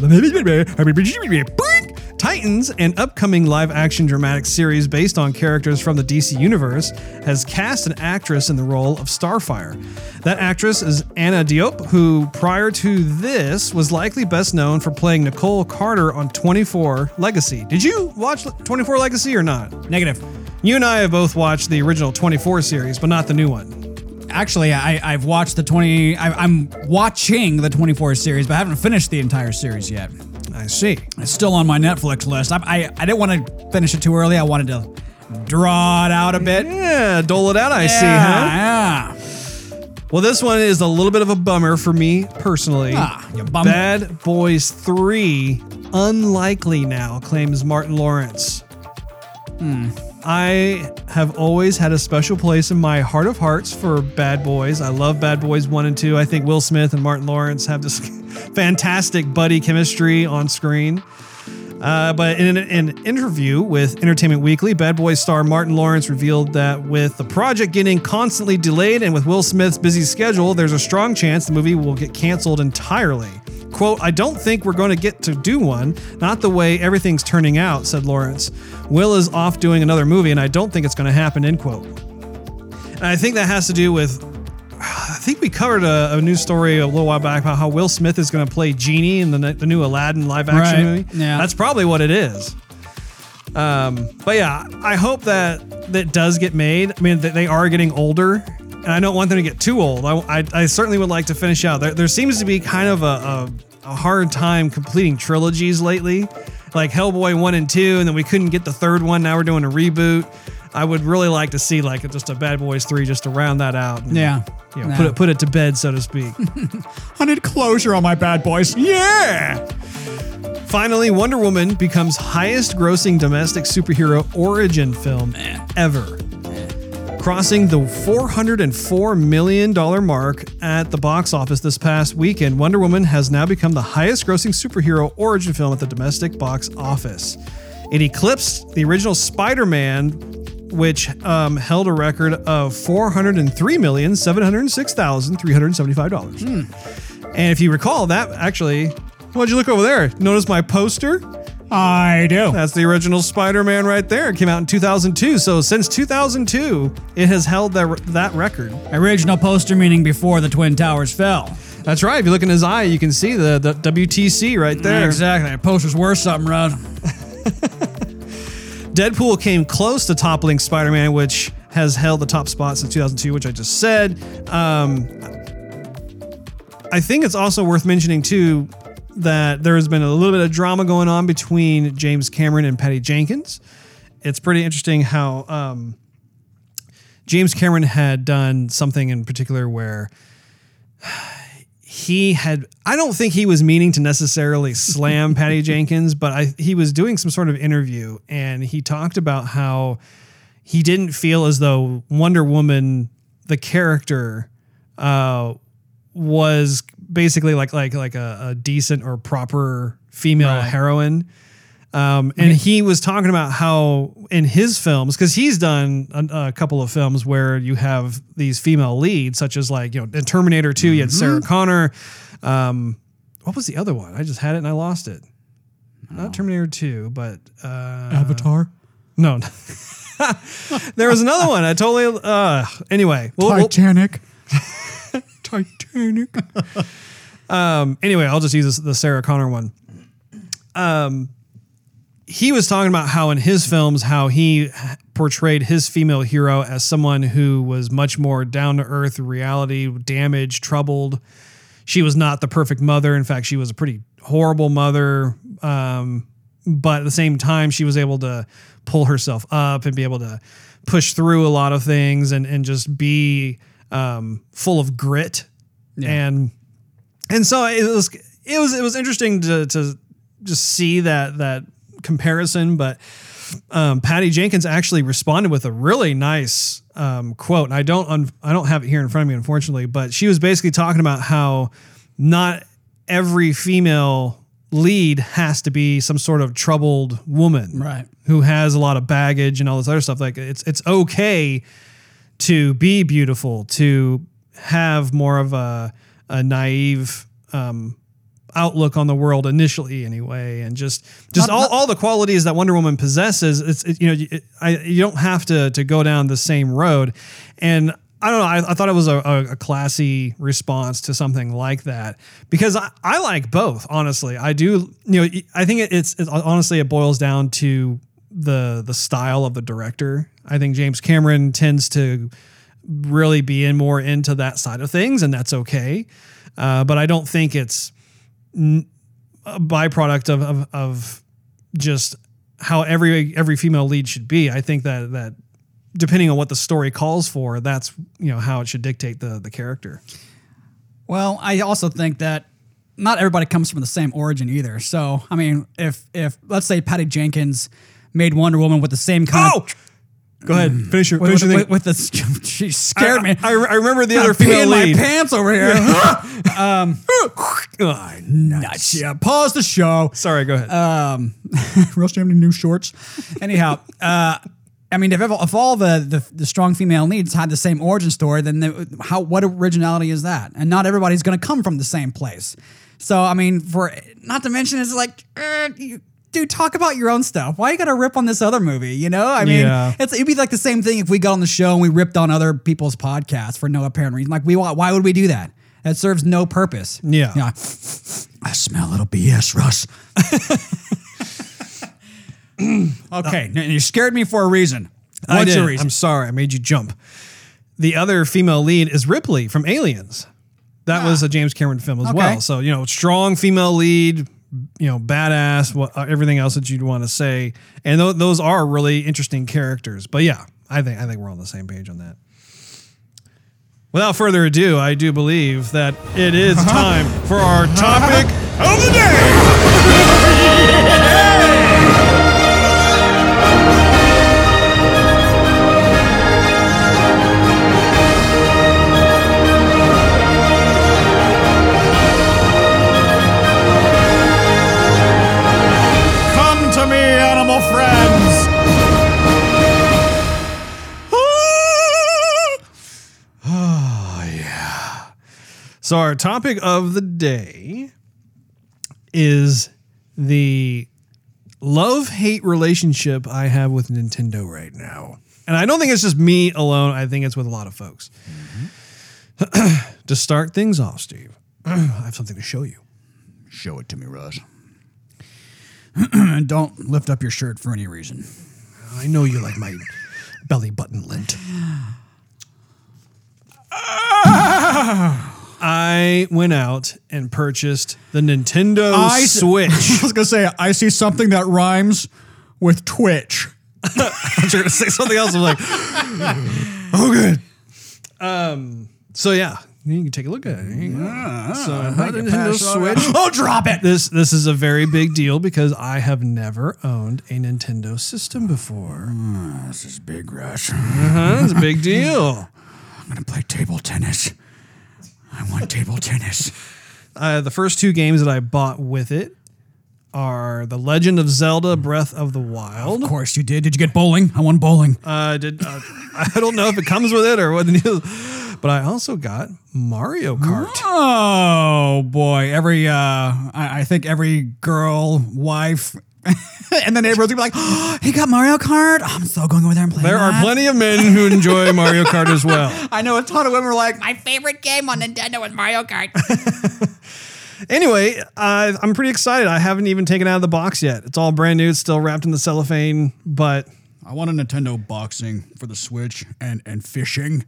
Titans, an upcoming live action dramatic series based on characters from the DC Universe, has cast an actress in the role of Starfire. That actress is Anna Diop, who prior to this was likely best known for playing Nicole Carter on 24 Legacy. Did you watch 24 Legacy or not? Negative. You and I have both watched the original 24 series, but not the new one. Actually, I, I've watched the 20, I, I'm watching the 24 series, but I haven't finished the entire series yet. I see. It's still on my Netflix list. I, I, I didn't want to finish it too early. I wanted to draw it out a bit. Yeah, dole it out, I see, huh? Yeah. Well, this one is a little bit of a bummer for me personally. Ah, you bum. Bad Boys 3, unlikely now, claims Martin Lawrence. I have always had a special place in my heart of hearts for Bad Boys. I love Bad Boys 1 and 2. I think Will Smith and Martin Lawrence have this fantastic buddy chemistry on screen. Uh, but in an, an interview with Entertainment Weekly, Bad Boys star Martin Lawrence revealed that with the project getting constantly delayed and with Will Smith's busy schedule, there's a strong chance the movie will get canceled entirely. Quote, I don't think we're going to get to do one, not the way everything's turning out, said Lawrence. Will is off doing another movie, and I don't think it's going to happen, end quote. And I think that has to do with I think we covered a, a news story a little while back about how Will Smith is going to play Genie in the, the new Aladdin live action Right, movie. yeah. That's probably what it is. Um, but yeah, I hope that that does get made. I mean, they are getting older, and I don't want them to get too old. I, I, I certainly would like to finish out. There, there seems to be kind of a, a, a hard time completing trilogies lately. like Hellboy one and two, and then we couldn't get the third one. Now we're doing a reboot. I would really like to see like just a Bad Boys three just to round that out. and, Yeah. you know, Yeah. put it put it to bed, so to speak. I need closure on my bad boys. yeah. Finally, Wonder Woman becomes highest grossing domestic superhero origin film ever. Crossing the $404 million mark at the box office this past weekend, Wonder Woman has now become the highest grossing superhero origin film at the domestic box office. It eclipsed the original Spider Man, which um, held a record of $403,706,375. And if you recall, that actually, why'd you look over there? Notice my poster? I do. That's the original Spider-Man right there. It came out in 2002. So since 2002, it has held that that record. Original poster meaning before the Twin Towers fell. That's right. If you look in his eye, you can see the, the WTC right there. Exactly. That poster's worth something, Rod. Deadpool came close to toppling Spider-Man, which has held the top spot since 2002, which I just said. Um, I think it's also worth mentioning too that there has been a little bit of drama going on between James Cameron and Patty Jenkins. It's pretty interesting how um, James Cameron had done something in particular where he had I don't think he was meaning to necessarily slam Patty Jenkins, but I he was doing some sort of interview and he talked about how he didn't feel as though Wonder Woman the character uh was basically like like like a, a decent or proper female Right. heroine. Um, and he was talking about how in his films, because he's done a, a couple of films where you have these female leads, such as like you know in Terminator Two, you had Sarah Connor. Um, what was the other one? I just had it and I lost it. Not Terminator Two, but uh, Avatar. no. there was another one. I totally. Uh, anyway, we'll- we'll- Titanic. Um, anyway, I'll just use this, the Sarah Connor one. Um, he was talking about how in his films, how he portrayed his female hero as someone who was much more down to earth, reality, damaged, troubled. She was not the perfect mother. In fact, she was a pretty horrible mother. Um, but at the same time, she was able to pull herself up and be able to push through a lot of things and, and just be um, full of grit. And and so it was it was it was interesting to to just see that that comparison. But um, Patty Jenkins actually responded with a really nice um, quote. And I don't un- I don't have it here in front of me, unfortunately. But she was basically talking about how not every female lead has to be some sort of troubled woman, Right. Who has a lot of baggage and all this other stuff. Like it's it's okay to be beautiful, to have more of a a naive um, outlook on the world initially, anyway, and just just Not- all, not- all the qualities that Wonder Woman possesses. It's it, you know it, I, you don't have to to go down the same road, and. I don't know. I, I thought it was a, a, a classy response to something like that because I, I like both. Honestly, I do. You know, I think it, it's, it's honestly it boils down to the the style of the director. I think James Cameron tends to really be in more into that side of things, and that's okay. Uh, but I don't think it's n- a byproduct of, of of just how every every female lead should be. I think that that depending on what the story calls for, that's you know how it should dictate the the character. Well, I also think that not everybody comes from the same origin either. So, I mean, if if let's say Patty Jenkins made Wonder Woman with the same kind Oh, of go ahead, finish your finish with, your with, thing. with the she scared me. I, I remember the other I'm female peeing my pants over here. Ah, Nuts. Yeah. Pause the show. Sorry, go ahead. Um, Real Jam new shorts. Anyhow, uh, I mean, if, if all the, the the strong female leads had the same origin story, then the, how what originality is that? And not everybody's going to come from the same place. So, I mean, for not to mention, it's like, uh, you, dude, talk about your own stuff. Why you got to rip on this other movie? You know, I mean, Yeah. it's it'd be like the same thing if we got on the show and we ripped on other people's podcasts for no apparent reason. Like, we want, why would we do that? That serves no purpose. Yeah. I smell a little BS, Russ. okay, n- you scared me for a reason. What's your reason? I'm sorry, I made you jump. The other female lead is Ripley from Aliens. That ah. was a James Cameron film as Okay. well. So, you know, strong female lead, you know, badass, what, uh, everything else that you'd want to say, and th- those are really interesting characters. But yeah, I think I think we're on the same page on that. Without further ado, I do believe that it is time for our topic of the day. So our topic of the day is the love-hate relationship I have with Nintendo right now. And I don't think it's just me alone. I think it's with a lot of folks. to start things off, Steve, I have something to show you. Show it to me, Russ. don't lift up your shirt for any reason. I know you like my belly button lint. I went out and purchased the Nintendo I Switch. I was gonna say I see something that rhymes with Twitch. I was going to say something else. I'm like, oh, good. Um, so yeah, you can take a look at it. Go. so uh-huh. I the Nintendo Switch. Oh, drop it! This this is a very big deal because I have never owned a Nintendo system before. Ah, this is big, Russ. Huh? It's a big deal. I'm gonna play table tennis. I want table tennis. Uh, the first two games that I bought with it are The Legend of Zelda: Breath of the Wild. Of course you did. Did you get bowling? I won bowling. Uh, did uh, I don't know if it comes with it or what but I also got Mario Kart. Oh boy! Every uh, I, I think every girl, wife, and the neighborhood would be like, oh, "He got Mario Kart." Oh, I'm so going over there and playing. There are plenty of men who enjoy Mario Kart as well. I know a ton of women are like, My favorite game on Nintendo was Mario Kart. Anyway, uh, I'm pretty excited. I haven't even taken it out of the box yet. It's all brand new. It's still wrapped in the cellophane, but I want a Nintendo boxing for the Switch and and fishing.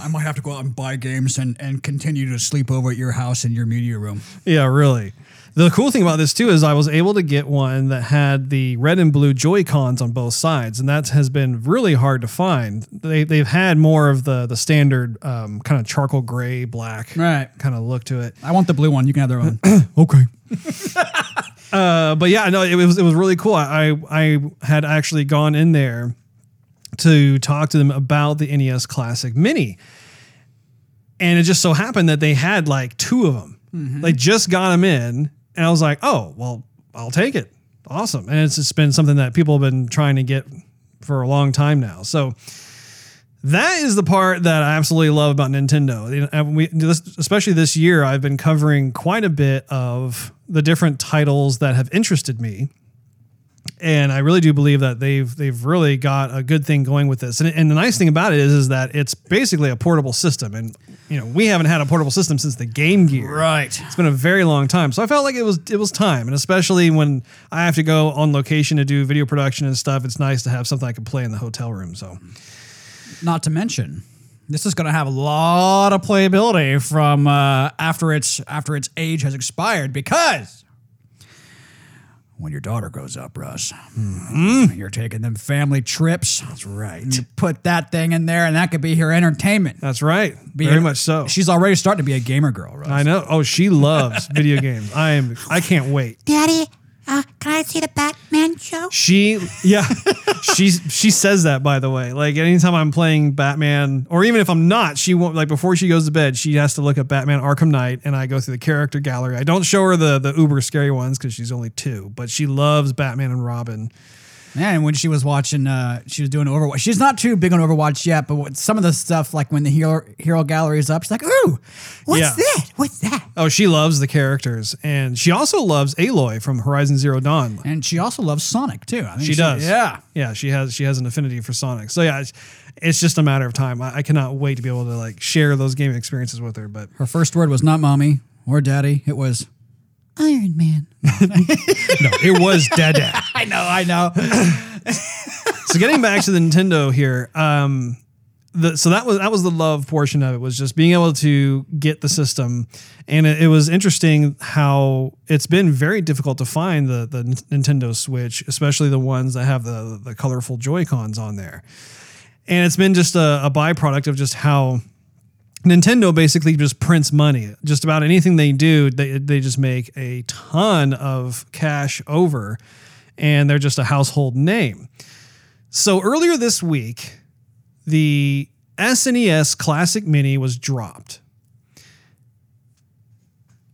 I might have to go out and buy games and, and continue to sleep over at your house in your media room. yeah, really. The cool thing about this too is I was able to get one that had the red and blue Joy Cons on both sides, and that has been really hard to find. They they've had more of the the standard um, kind of charcoal gray black Right. kind of look to it. I want the blue one. You can have their own. Okay. uh, but yeah, no, it was it was really cool. I I had actually gone in there to talk to them about the NES Classic Mini, and it just so happened that they had like two of them. They just got them in, and I was like, oh well, I'll take it. Awesome, and it's just been something that people have been trying to get for a long time now. So that is the part that I absolutely love about Nintendo. And we, especially this year, I've been covering quite a bit of the different titles that have interested me, and I really do believe that they've they've really got a good thing going with this. And, and the nice thing about it is, is that it's basically a portable system, and you know we haven't had a portable system since the Game Gear. right. It's been a very long time, so I felt like it was it was time, and especially when I have to go on location to do video production and stuff, it's nice to have something I can play in the hotel room. So. Not to mention, this is going to have a lot of playability from uh, after its after its age has expired because when your daughter grows up, Russ, and you're taking them family trips. That's right. You put that thing in there, and that could be her entertainment. That's right. Be Very a- much so. She's already starting to be a gamer girl, Russ. I know. Oh, she loves video games. I am. I can't wait. Daddy, uh, can I see the Batman show? She, yeah, she's she says that by the way. Like anytime I'm playing Batman, or even if I'm not, she won't. Like before she goes to bed, she has to look at Batman Arkham Knight, and I go through the character gallery. I don't show her the the uber scary ones because she's only two, but she loves Batman and Robin. And when she was watching, uh, she was doing Overwatch. She's not too big on Overwatch yet, but what, some of the stuff, like when the hero hero gallery is up, she's like, "Ooh, what's Yeah. that? What's that?" Oh, she loves the characters, and she also loves Aloy from Horizon Zero Dawn. And she also loves Sonic too. I think She does. Yeah. Yeah, she has she has an affinity for Sonic. So yeah, it's, it's just a matter of time. I, I cannot wait to be able to like share those gaming experiences with her. But Her first word was not mommy or daddy. It was Iron Man. no, it was Dada. I know, I know. so getting back to the Nintendo here, um, the, so that was that was the love portion of it was just being able to get the system, and it, it was interesting how it's been very difficult to find the the Nintendo Switch, especially the ones that have the the colorful Joy Cons on there, and it's been just a, a byproduct of just how Nintendo basically just prints money. Just about anything they do, they they just make a ton of cash over, and they're just a household name. So earlier this week, the SNES Classic Mini was dropped.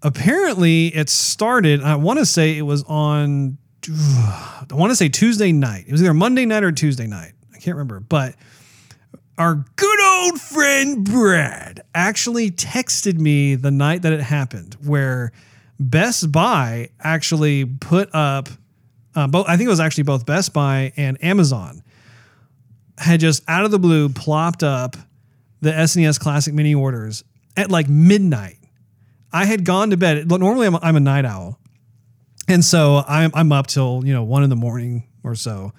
Apparently, it started. I want to say it was on. I want to say Tuesday night. It was either Monday night or Tuesday night. I can't remember, but our good old friend Brad actually texted me the night that it happened, where Best Buy actually put up. Uh, both, I think it was actually both Best Buy and Amazon had just out of the blue plopped up the SNES Classic Mini orders at like midnight. I had gone to bed. Normally, I'm, I'm a night owl, and so I'm I'm up till you know one in the morning or so.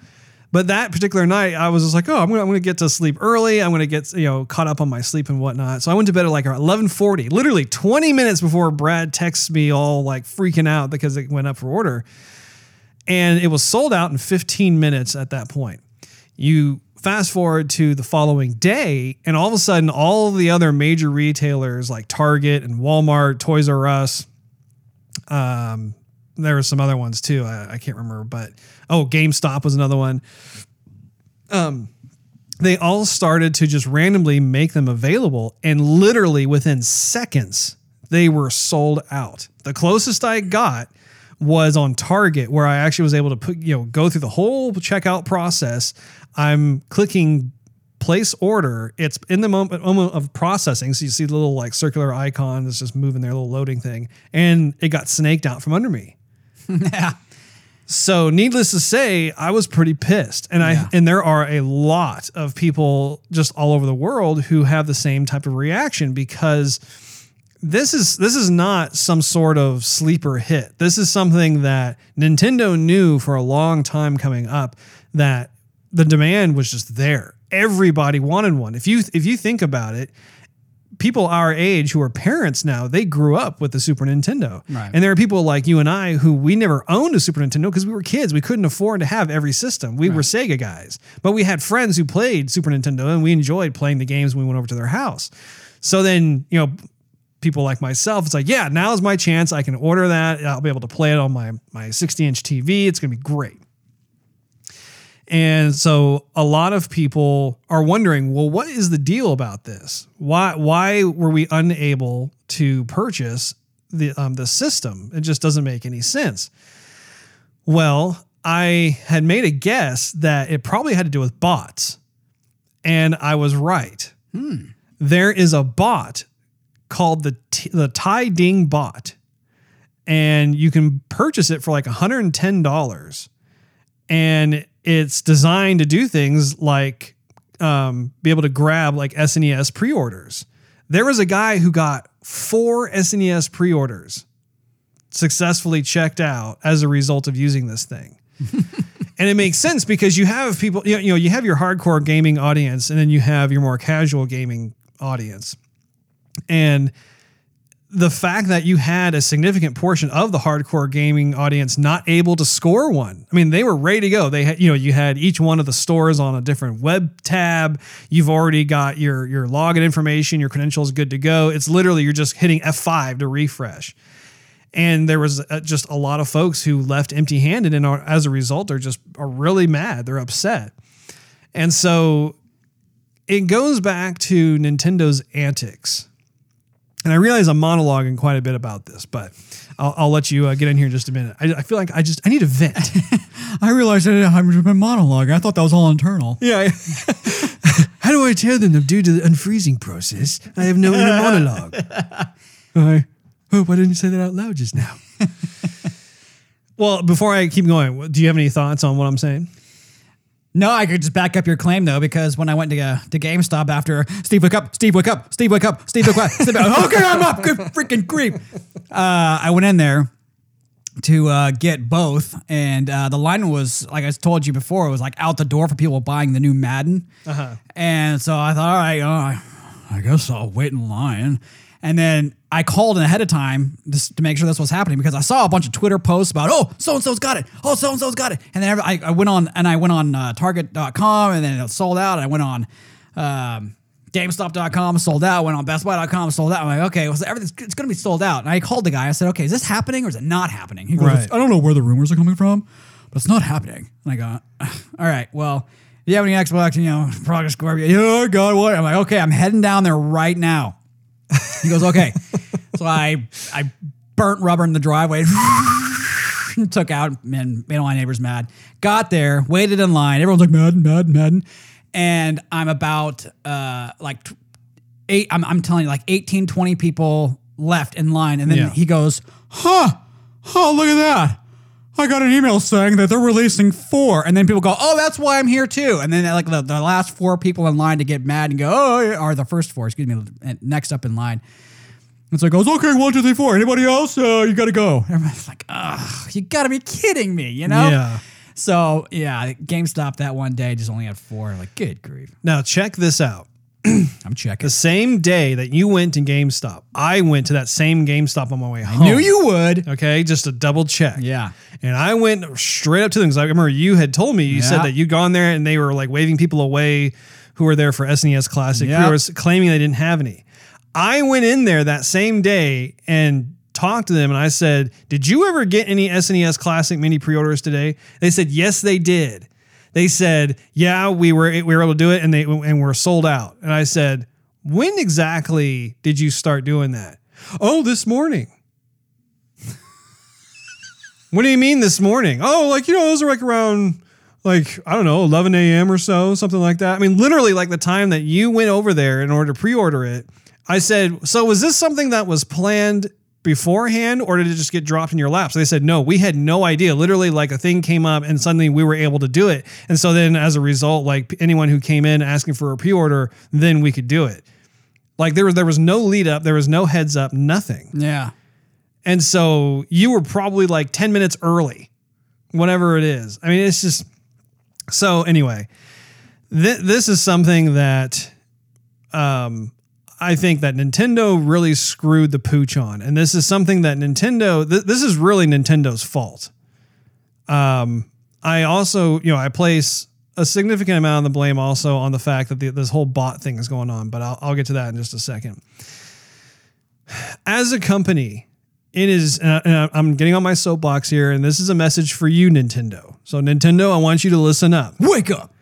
But that particular night, I was just like, oh, I'm gonna I'm gonna get to sleep early. I'm gonna get you know caught up on my sleep and whatnot. So I went to bed at like 11:40, literally 20 minutes before Brad texts me all like freaking out because it went up for order, and it was sold out in 15 minutes at that point. You fast forward to the following day, and all of a sudden, all the other major retailers like Target and Walmart, Toys R Us, um, there were some other ones too. I, I can't remember, but oh, GameStop was another one. Um, they all started to just randomly make them available, and literally within seconds, they were sold out. The closest I got was on Target, where I actually was able to put, you know, go through the whole checkout process. I'm clicking place order. It's in the moment, moment of processing. So you see the little like circular icon that's just moving their little loading thing. And it got snaked out from under me. yeah. So needless to say, I was pretty pissed. And I Yeah. and there are a lot of people just all over the world who have the same type of reaction because this is this is not some sort of sleeper hit. This is something that Nintendo knew for a long time coming up that the demand was just there. Everybody wanted one. If you if you think about it, people our age who are parents now, they grew up with the Super Nintendo. Right. And there are people like you and I who we never owned a Super Nintendo because we were kids. We couldn't afford to have every system. We were Sega guys. But we had friends who played Super Nintendo and we enjoyed playing the games when we went over to their house. So then, you know, people like myself, it's like, yeah, now is my chance. I can order that. I'll be able to play it on my my 60 inch TV. It's going to be great. And so a lot of people are wondering, well, what is the deal about this? Why why were we unable to purchase the um, the system? It just doesn't make any sense. Well, I had made a guess that it probably had to do with bots, and I was right. There is a bot called the T- the Tai Ding bot, and you can purchase it for like $110 and it's designed to do things like um, be able to grab like SNES pre-orders. There was a guy who got four SNES pre-orders successfully checked out as a result of using this thing. and it makes sense because you have people, you know, you know, you have your hardcore gaming audience and then you have your more casual gaming audience. And the fact that you had a significant portion of the hardcore gaming audience not able to score one. I mean, they were ready to go. They had, you know, you had each one of the stores on a different web tab. You've already got your your login information, your credentials good to go. It's literally you're just hitting F5 to refresh. And there was uh, just a lot of folks who left empty-handed and are, as a result are just are really mad. They're upset. And so it goes back to Nintendo's antics and I realize I'm monologuing quite a bit about this, but I'll, I'll let you uh, get in here in just a minute. I, I feel like I just I need a vent. I realized I didn't have been monologue. I thought that was all internal. yeah. How do I tell them that due to the unfreezing process, I have no inner monologue? I, oh, why didn't you say that out loud just now? well, before I keep going, do you have any thoughts on what I'm saying? No, I could just back up your claim though, because when I went to uh, to GameStop after Steve wake up, Steve wake up, Steve wake up, Steve wake up, Steve wake up. okay, I'm up, good freaking creep. Uh, I went in there to uh, get both, and uh, the line was like I told you before, it was like out the door for people buying the new Madden. Uh-huh. And so I thought, all right, uh, I guess I'll wait in line. And then I called in ahead of time just to make sure this was happening because I saw a bunch of Twitter posts about, oh, so and so's got it. Oh, so and so's got it. And then I, I went on and I went on uh, Target.com and then it sold out. I went on um, GameStop.com, sold out. Went on BestBuy.com, sold out. I'm like, okay, well, everything's it's going to be sold out. And I called the guy. I said, okay, is this happening or is it not happening? He goes, Right. I don't know where the rumors are coming from, but it's not happening. And I go, all right, well, if you have any Xbox, you know, Project Scorpio, yeah, I got what? I'm like, okay, I'm heading down there right now. He goes, okay. so I I burnt rubber in the driveway, took out and made all my neighbors mad. Got there, waited in line. Everyone's like, Madden, Madden, Madden. And I'm about uh like eight, I'm, I'm telling you, like 18, 20 people left in line. And then Yeah. he goes, huh, oh, look at that. I got an email saying that they're releasing four, and then people go, "Oh, that's why I'm here too." And then like the, the last four people in line to get mad and go, "Oh," yeah," are the first four, excuse me, next up in line. And so it goes, "Okay, one, two, three, four. Anybody else? Uh, you got to go." Everyone's like, "Ugh, you got to be kidding me," you know? Yeah. So yeah, GameStop that one day just only had four. Like, good grief, Now check this out. I'm checking. The same day that you went to GameStop, I went to that same GameStop on my way home. Knew you would. Okay, just to double check. Yeah. And I went straight up to them because I remember you had told me you said Yeah. that you'd gone there and they were like waving people away who were there for SNES Classic Yep. pre-orders, claiming they didn't have any. I went in there that same day and talked to them and I said, "Did you ever get any SNES Classic mini pre-orders today?" They said, "Yes, they did." They said, "Yeah, we were we were able to do it and they and we're sold out." And I said, "When exactly did you start doing that?" "Oh, this morning." What do you mean this morning? Oh, like, you know, those are like around, like, I don't know, 11 a.m. or so, something like that. I mean, literally, like the time that you went over there in order to pre order it, I said, So was this something that was planned beforehand or did it just get dropped in your lap? So they said, No, we had no idea. Literally, like a thing came up and suddenly we were able to do it. And so then as a result, like anyone who came in asking for a pre order, then we could do it. Like there was there was no lead up, there was no heads up, nothing. Yeah. And so you were probably like 10 minutes early, whatever it is. I mean, it's just so anyway, th- this is something that um, I think that Nintendo really screwed the pooch on. And this is something that Nintendo, th- this is really Nintendo's fault. Um, I also, you know, I place a significant amount of the blame also on the fact that the, this whole bot thing is going on, but I'll, I'll get to that in just a second. As a company, it is, and I- and I'm getting on my soapbox here, and this is a message for you, Nintendo. So, Nintendo, I want you to listen up. Wake up.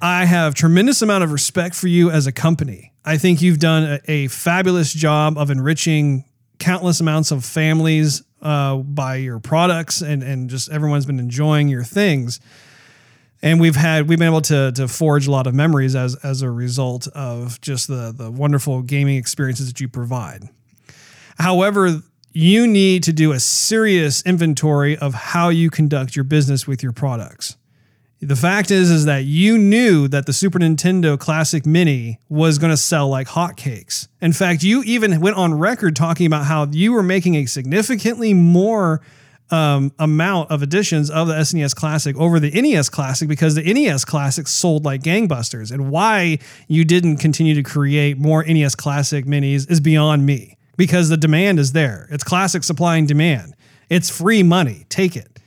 I have tremendous amount of respect for you as a company. I think you've done a, a fabulous job of enriching countless amounts of families uh, by your products, and and just everyone's been enjoying your things. And we've had we've been able to to forge a lot of memories as as a result of just the the wonderful gaming experiences that you provide. However, you need to do a serious inventory of how you conduct your business with your products. The fact is, is that you knew that the Super Nintendo Classic Mini was going to sell like hotcakes. In fact, you even went on record talking about how you were making a significantly more um, amount of editions of the SNES Classic over the NES Classic because the NES Classic sold like gangbusters. And why you didn't continue to create more NES Classic minis is beyond me because the demand is there. It's classic supply and demand. It's free money. Take it.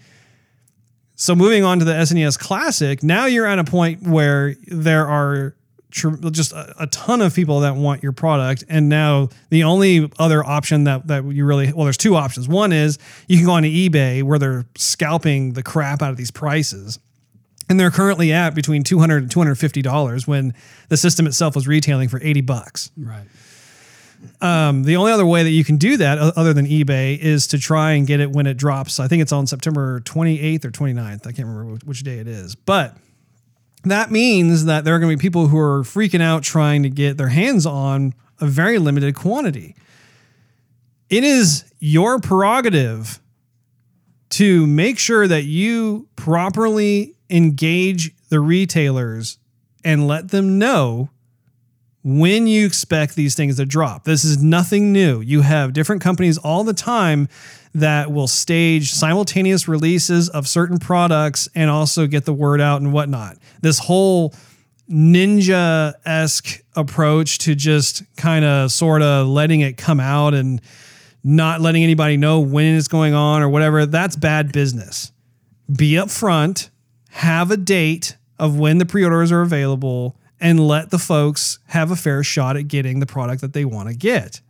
So moving on to the SNES Classic, now you're at a point where there are tr- just a, a ton of people that want your product, and now the only other option that that you really well, there's two options. One is you can go on eBay where they're scalping the crap out of these prices. And they're currently at between 200 and 250 dollars when the system itself was retailing for 80 bucks. Right. Um, the only other way that you can do that other than eBay is to try and get it when it drops. I think it's on September 28th or 29th. I can't remember which- day it is. But that means that there are going to be people who are freaking out trying to get their hands on a very limited quantity. It is your prerogative to make sure that you properly engage the retailers and let them know when you expect these things to drop. This is nothing new. You have different companies all the time that will stage simultaneous releases of certain products and also get the word out and whatnot. This whole ninja esque approach to just kind of sort of letting it come out and not letting anybody know when it's going on or whatever, that's bad business. Be upfront, have a date of when the pre orders are available, and let the folks have a fair shot at getting the product that they want to get.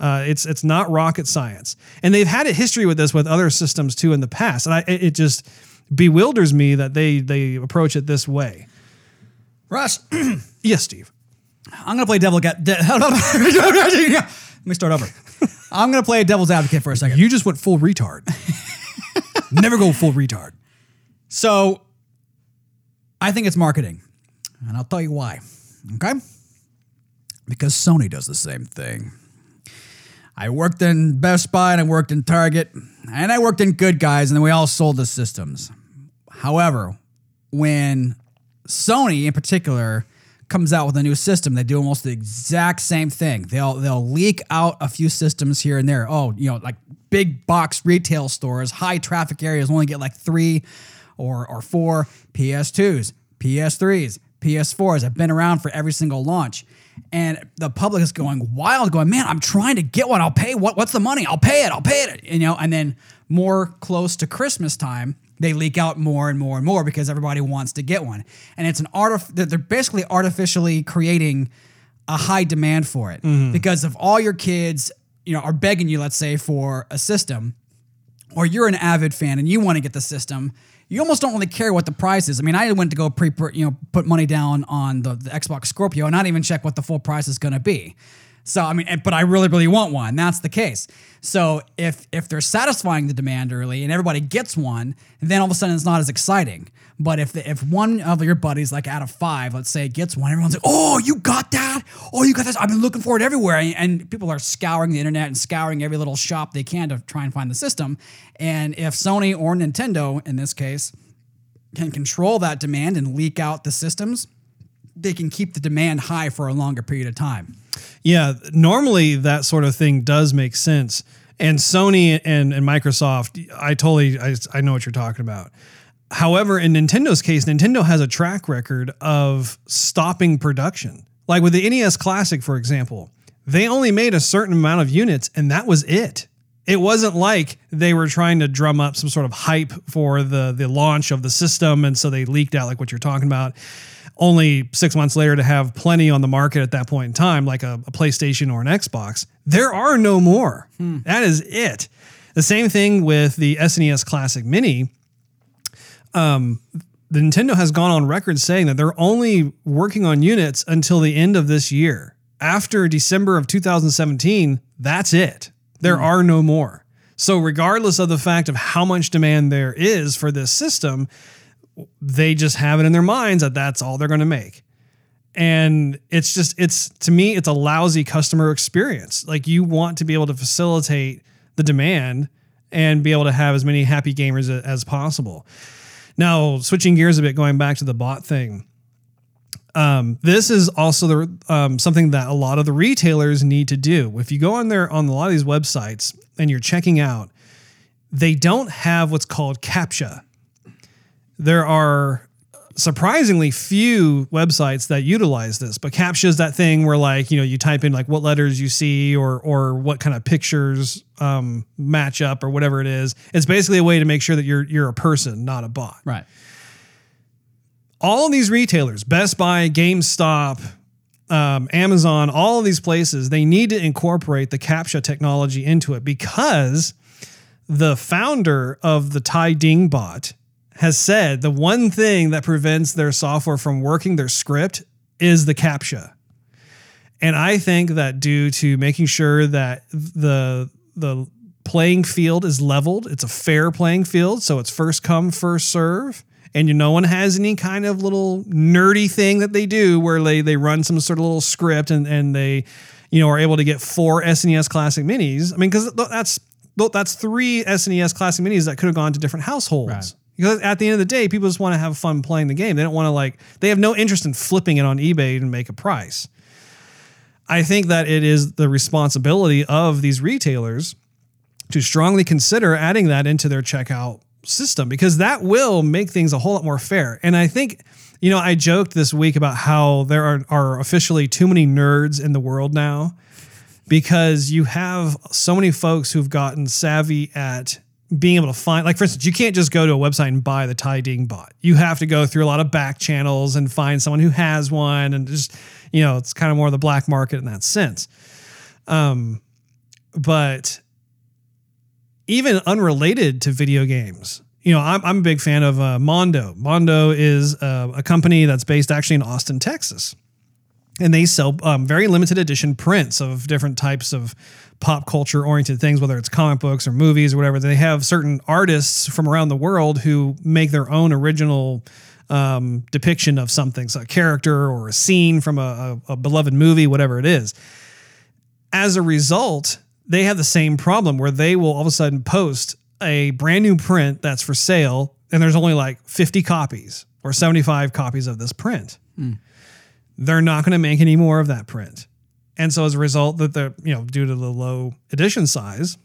Uh, it's it's not rocket science, and they've had a history with this with other systems too in the past, and I, it just bewilders me that they they approach it this way. Russ, Yes, Steve. I'm gonna play devil. Ga- de- Let me start over. I'm gonna play devil's advocate for a second. You just went full retard. Never go full retard. So, I think it's marketing, and I'll tell you why. Okay, because Sony does the same thing. I worked in Best Buy and I worked in Target and I worked in Good Guys, and then we all sold the systems. However, when Sony in particular comes out with a new system, they do almost the exact same thing. They'll they'll leak out a few systems here and there. Oh, you know, like big box retail stores, high traffic areas only get like three or or four PS2s, PS3s, PS4s. I've been around for every single launch. And the public is going wild, going, man, I'm trying to get one. I'll pay. What, what's the money? I'll pay it. I'll pay it. You know, and then more close to Christmas time, they leak out more and more and more because everybody wants to get one. And it's an art. They're basically artificially creating a high demand for it mm-hmm. because if all your kids, you know, are begging you, let's say, for a system, or you're an avid fan and you want to get the system, you almost don't really care what the price is. I mean, I went to go pre, you know, put money down on the, the Xbox Scorpio and not even check what the full price is going to be. So I mean, but I really, really want one. That's the case. So if if they're satisfying the demand early and everybody gets one, then all of a sudden it's not as exciting. But if if one of your buddies, like out of five, let's say, gets one, everyone's like, "Oh, you got that? Oh, you got this? I've been looking for it everywhere." And, and people are scouring the internet and scouring every little shop they can to try and find the system. And if Sony or Nintendo, in this case, can control that demand and leak out the systems, they can keep the demand high for a longer period of time. Yeah, normally that sort of thing does make sense. And Sony and, and Microsoft, I totally I, I know what you're talking about. However, in Nintendo's case, Nintendo has a track record of stopping production. Like with the NES Classic, for example, they only made a certain amount of units and that was it. It wasn't like they were trying to drum up some sort of hype for the the launch of the system and so they leaked out like what you're talking about only six months later to have plenty on the market at that point in time, like a, a PlayStation or an Xbox. There are no more. That is it. The same thing with the SNES Classic Mini. Um, the Nintendo has gone on record saying that they're only working on units until the end of this year. After December of 2017, that's it. There are no more. So, regardless of the fact of how much demand there is for this system, they just have it in their minds that that's all they're going to make. And it's just, it's to me, it's a lousy customer experience. Like you want to be able to facilitate the demand and be able to have as many happy gamers as possible. Now, switching gears a bit, going back to the bot thing. Um, this is also the um, something that a lot of the retailers need to do. If you go on there on a lot of these websites and you're checking out, they don't have what's called CAPTCHA there are surprisingly few websites that utilize this but captcha is that thing where like you know you type in like what letters you see or or what kind of pictures um, match up or whatever it is it's basically a way to make sure that you're you're a person not a bot Right. all of these retailers, Best Buy, GameStop, um, Amazon, all of these places, they need to incorporate the CAPTCHA technology into it because the founder of the Tai Ding bot has said the one thing that prevents their software from working, their script, is the CAPTCHA. And I think that due to making sure that the the playing field is leveled, it's a fair playing field, so it's first come, first serve, and you, no one has any kind of little nerdy thing that they do where they they run some sort of little script and and they you know are able to get four SNES Classic Minis. I mean, because that's that's three SNES Classic Minis that could have gone to different households. Right. Because at the end of the day, people just want to have fun playing the game. They don't want to like they have no interest in flipping it on eBay and make a price. I think that it is the responsibility of these retailers to strongly consider adding that into their checkout system because that will make things a whole lot more fair. And I think, you know, I joked this week about how there are, are officially too many nerds in the world now because you have so many folks who've gotten savvy at being able to find like for instance you can't just go to a website and buy the Tai Ding bot. You have to go through a lot of back channels and find someone who has one and just you know it's kind of more of the black market in that sense. Um but even unrelated to video games you know i'm, I'm a big fan of uh, mondo. Mondo is uh, a company that's based actually in austin texas. And they sell um, very limited edition prints of different types of pop culture oriented things, whether it's comic books or movies or whatever. They have certain artists from around the world who make their own original um, depiction of something, so a character or a scene from a, a, a beloved movie, whatever it is. As a result, they have the same problem where they will all of a sudden post a brand new print that's for sale, and there's only like 50 copies or 75 copies of this print they're not going to make any more of that print. And so as a result that the, you know, due to the low edition size,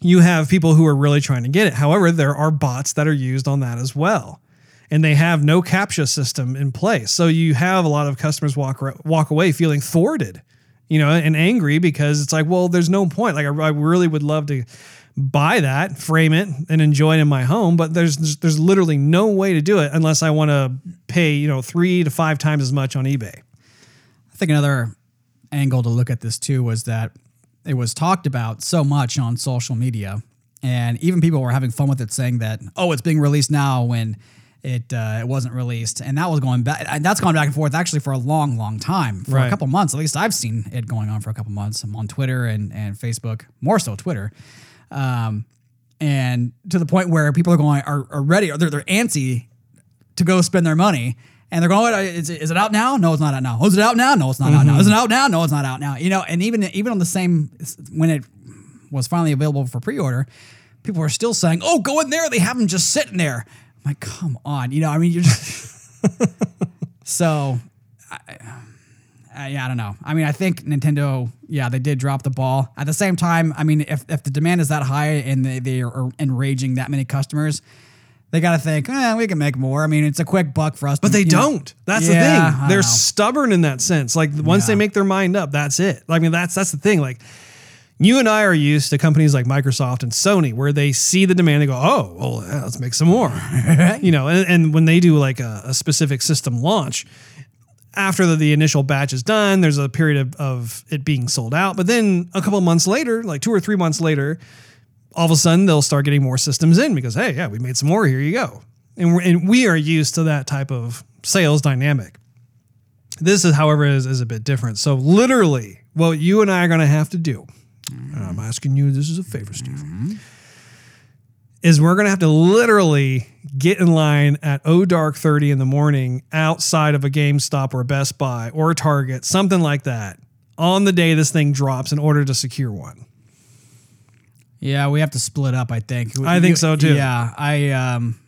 you have people who are really trying to get it. However, there are bots that are used on that as well. And they have no captcha system in place. So you have a lot of customers walk walk away feeling thwarted, you know, and angry because it's like, well, there's no point. Like I, I really would love to buy that, frame it, and enjoy it in my home. But there's there's, there's literally no way to do it unless I want to pay you know three to five times as much on eBay. I think another angle to look at this too was that it was talked about so much on social media, and even people were having fun with it, saying that oh, it's being released now when it uh, it wasn't released, and that was going back. And that's gone back and forth actually for a long, long time, for Right. a couple months. At least I've seen it going on for a couple months. I'm on Twitter and and Facebook, more so Twitter. Um, and to the point where people are going are, are ready or they're, they're antsy to go spend their money and they're going, "Oh, is it out now? No, it's not out now. Oh, is it out now? No, it's not out now. Is it mm-hmm. out now? No, it's not out now. You know, and even even on the same when it was finally available for pre-order, people were still saying, "Oh, go in there. They have them just sitting there." I'm like, come on, you know. I mean, you're just so. I, yeah, I don't know. I mean, I think Nintendo, yeah, they did drop the ball. At the same time, I mean, if, if the demand is that high and they, they are enraging that many customers, they got to think, eh, we can make more. I mean, it's a quick buck for us. But they you know- don't. That's Yeah, the thing. They're stubborn in that sense. Like once they make their mind up, that's it. I mean, that's that's the thing. Like you and I are used to companies like Microsoft and Sony where they see the demand, they go, "Oh, well, yeah, let's make some more." you know, and, and when they do like a, a specific system launch, after the, the initial batch is done, there's a period of, of it being sold out. But then a couple of months later, like two or three months later, all of a sudden they'll start getting more systems in because hey, yeah, we made some more. Here you go. And and we are used to that type of sales dynamic. This is, however, is, is a bit different. So literally, what you and I are going to have to do, and I'm asking you, this is a favor, Steve, is we're going to have to literally get in line at O Dark 30 in the morning outside of a GameStop or a Best Buy or a Target, something like that, on the day this thing drops in order to secure one. Yeah, we have to split up. I think. I think so, too. Yeah, I um,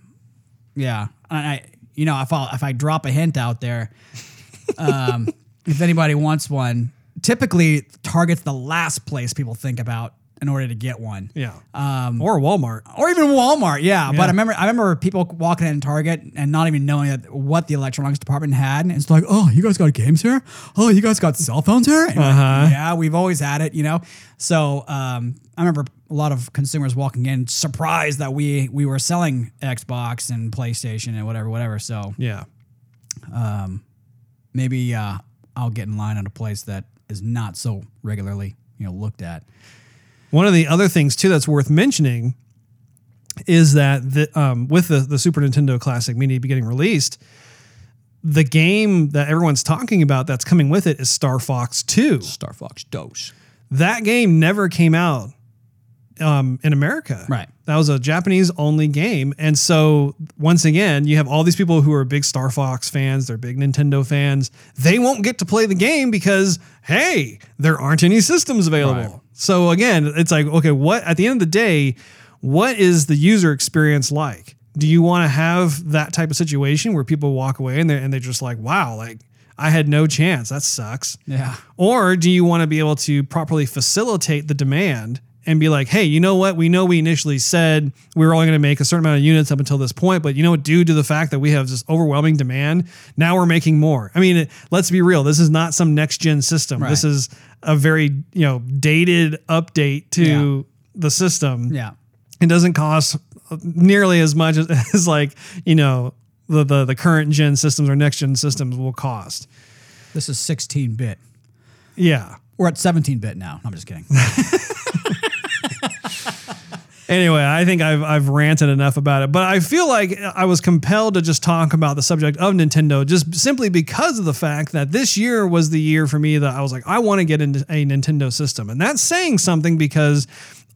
yeah, I, I you know if I if I drop a hint out there, um, if anybody wants one, typically Target's the last place people think about in order to get one. Yeah. Um, or Walmart. Or even Walmart, yeah. Yeah. But I remember, I remember people walking in Target and not even knowing that, what the electronics department had. And it's like, oh, you guys got games here? Oh, you guys got cell phones here? We're like, Uh-huh. yeah, we've always had it, you know. So um, I remember a lot of consumers walking in surprised that we we were selling Xbox and PlayStation and whatever, whatever. So Yeah. maybe uh, I'll get in line at a place that is not so regularly, you know, looked at. One of the other things too that's worth mentioning is that the, um, with the, the Super Nintendo Classic Mini getting released, the game that everyone's talking about that's coming with it is Star Fox 2. Star Fox Dose. That game never came out um, in America. Right. That was a Japanese only game. And so, once again, you have all these people who are big Star Fox fans, they're big Nintendo fans. They won't get to play the game because, hey, there aren't any systems available. Right. So, again, it's like, okay, what at the end of the day, what is the user experience like? Do you want to have that type of situation where people walk away and they're, and they're just like, wow, like, I had no chance. That sucks. Yeah. Or do you want to be able to properly facilitate the demand and be like, hey, you know what? We know we initially said we were only going to make a certain amount of units up until this point, but you know what? Due to the fact that we have this overwhelming demand, now we're making more. I mean, let's be real. This is not some next gen system. This is a very you know dated update to the system. Yeah. It doesn't cost uh, nearly as much as, as like you know the, the the current gen systems or next gen systems will cost. This is 16 bit. Yeah. We're at 17 bit now. I'm just kidding. Anyway, I think I've I've ranted enough about it, but I feel like I was compelled to just talk about the subject of Nintendo just simply because of the fact that this year was the year for me that I was like I want to get into a Nintendo system. And that's saying something because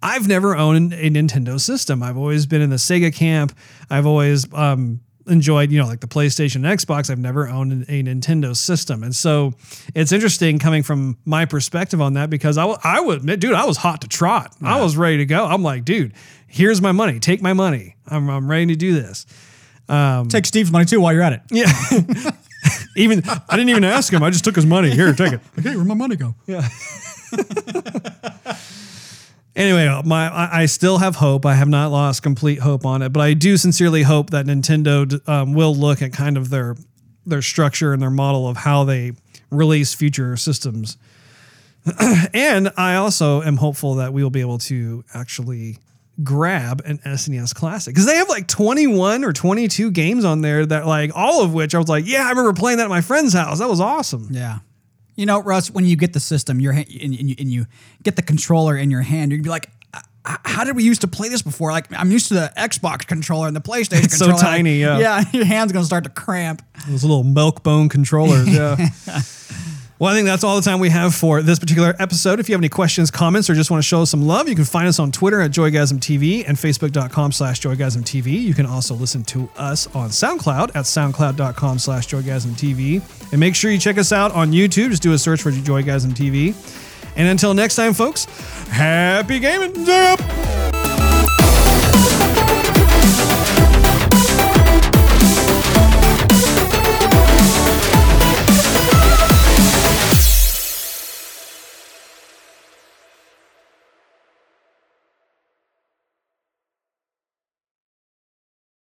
I've never owned a Nintendo system. I've always been in the Sega camp. I've always um enjoyed, you know, like the PlayStation and Xbox. I've never owned a Nintendo system. And so it's interesting coming from my perspective on that because I, I would admit, dude, I was hot to trot. I was ready to go. I'm like, dude, here's my money. Take my money. I'm, I'm ready to do this. Um, take Steve's money too while you're at it. Yeah. even I didn't even ask him. I just took his money. Here, take it. Okay, where'd my money go? Anyway, my I, still have hope. I have not lost complete hope on it, but I do sincerely hope that Nintendo um, will look at kind of their their structure and their model of how they release future systems. and I also am hopeful that we will be able to actually grab an SNES Classic because they have like 21 or 22 games on there that like all of which I was like, yeah, I remember playing that at my friend's house. That was awesome. Yeah. You know, Russ, when you get the system, your hand, and, and, you, and you get the controller in your hand, you'd be like, how did we used to play this before? Like, I'm used to the Xbox controller and the PlayStation It's so controller. tiny, yeah. Yeah, your hand's gonna start to cramp. Those little milk bone controllers. Yeah. well, I think that's all the time we have for this particular episode. If you have any questions, comments, or just want to show us some love, you can find us on Twitter at JoygasmTV and Facebook.com slash JoygasmTV. You can also listen to us on SoundCloud at SoundCloud.com slash JoygasmTV. And make sure you check us out on YouTube. Just do a search for Joygasm TV. And until next time, folks, happy gaming.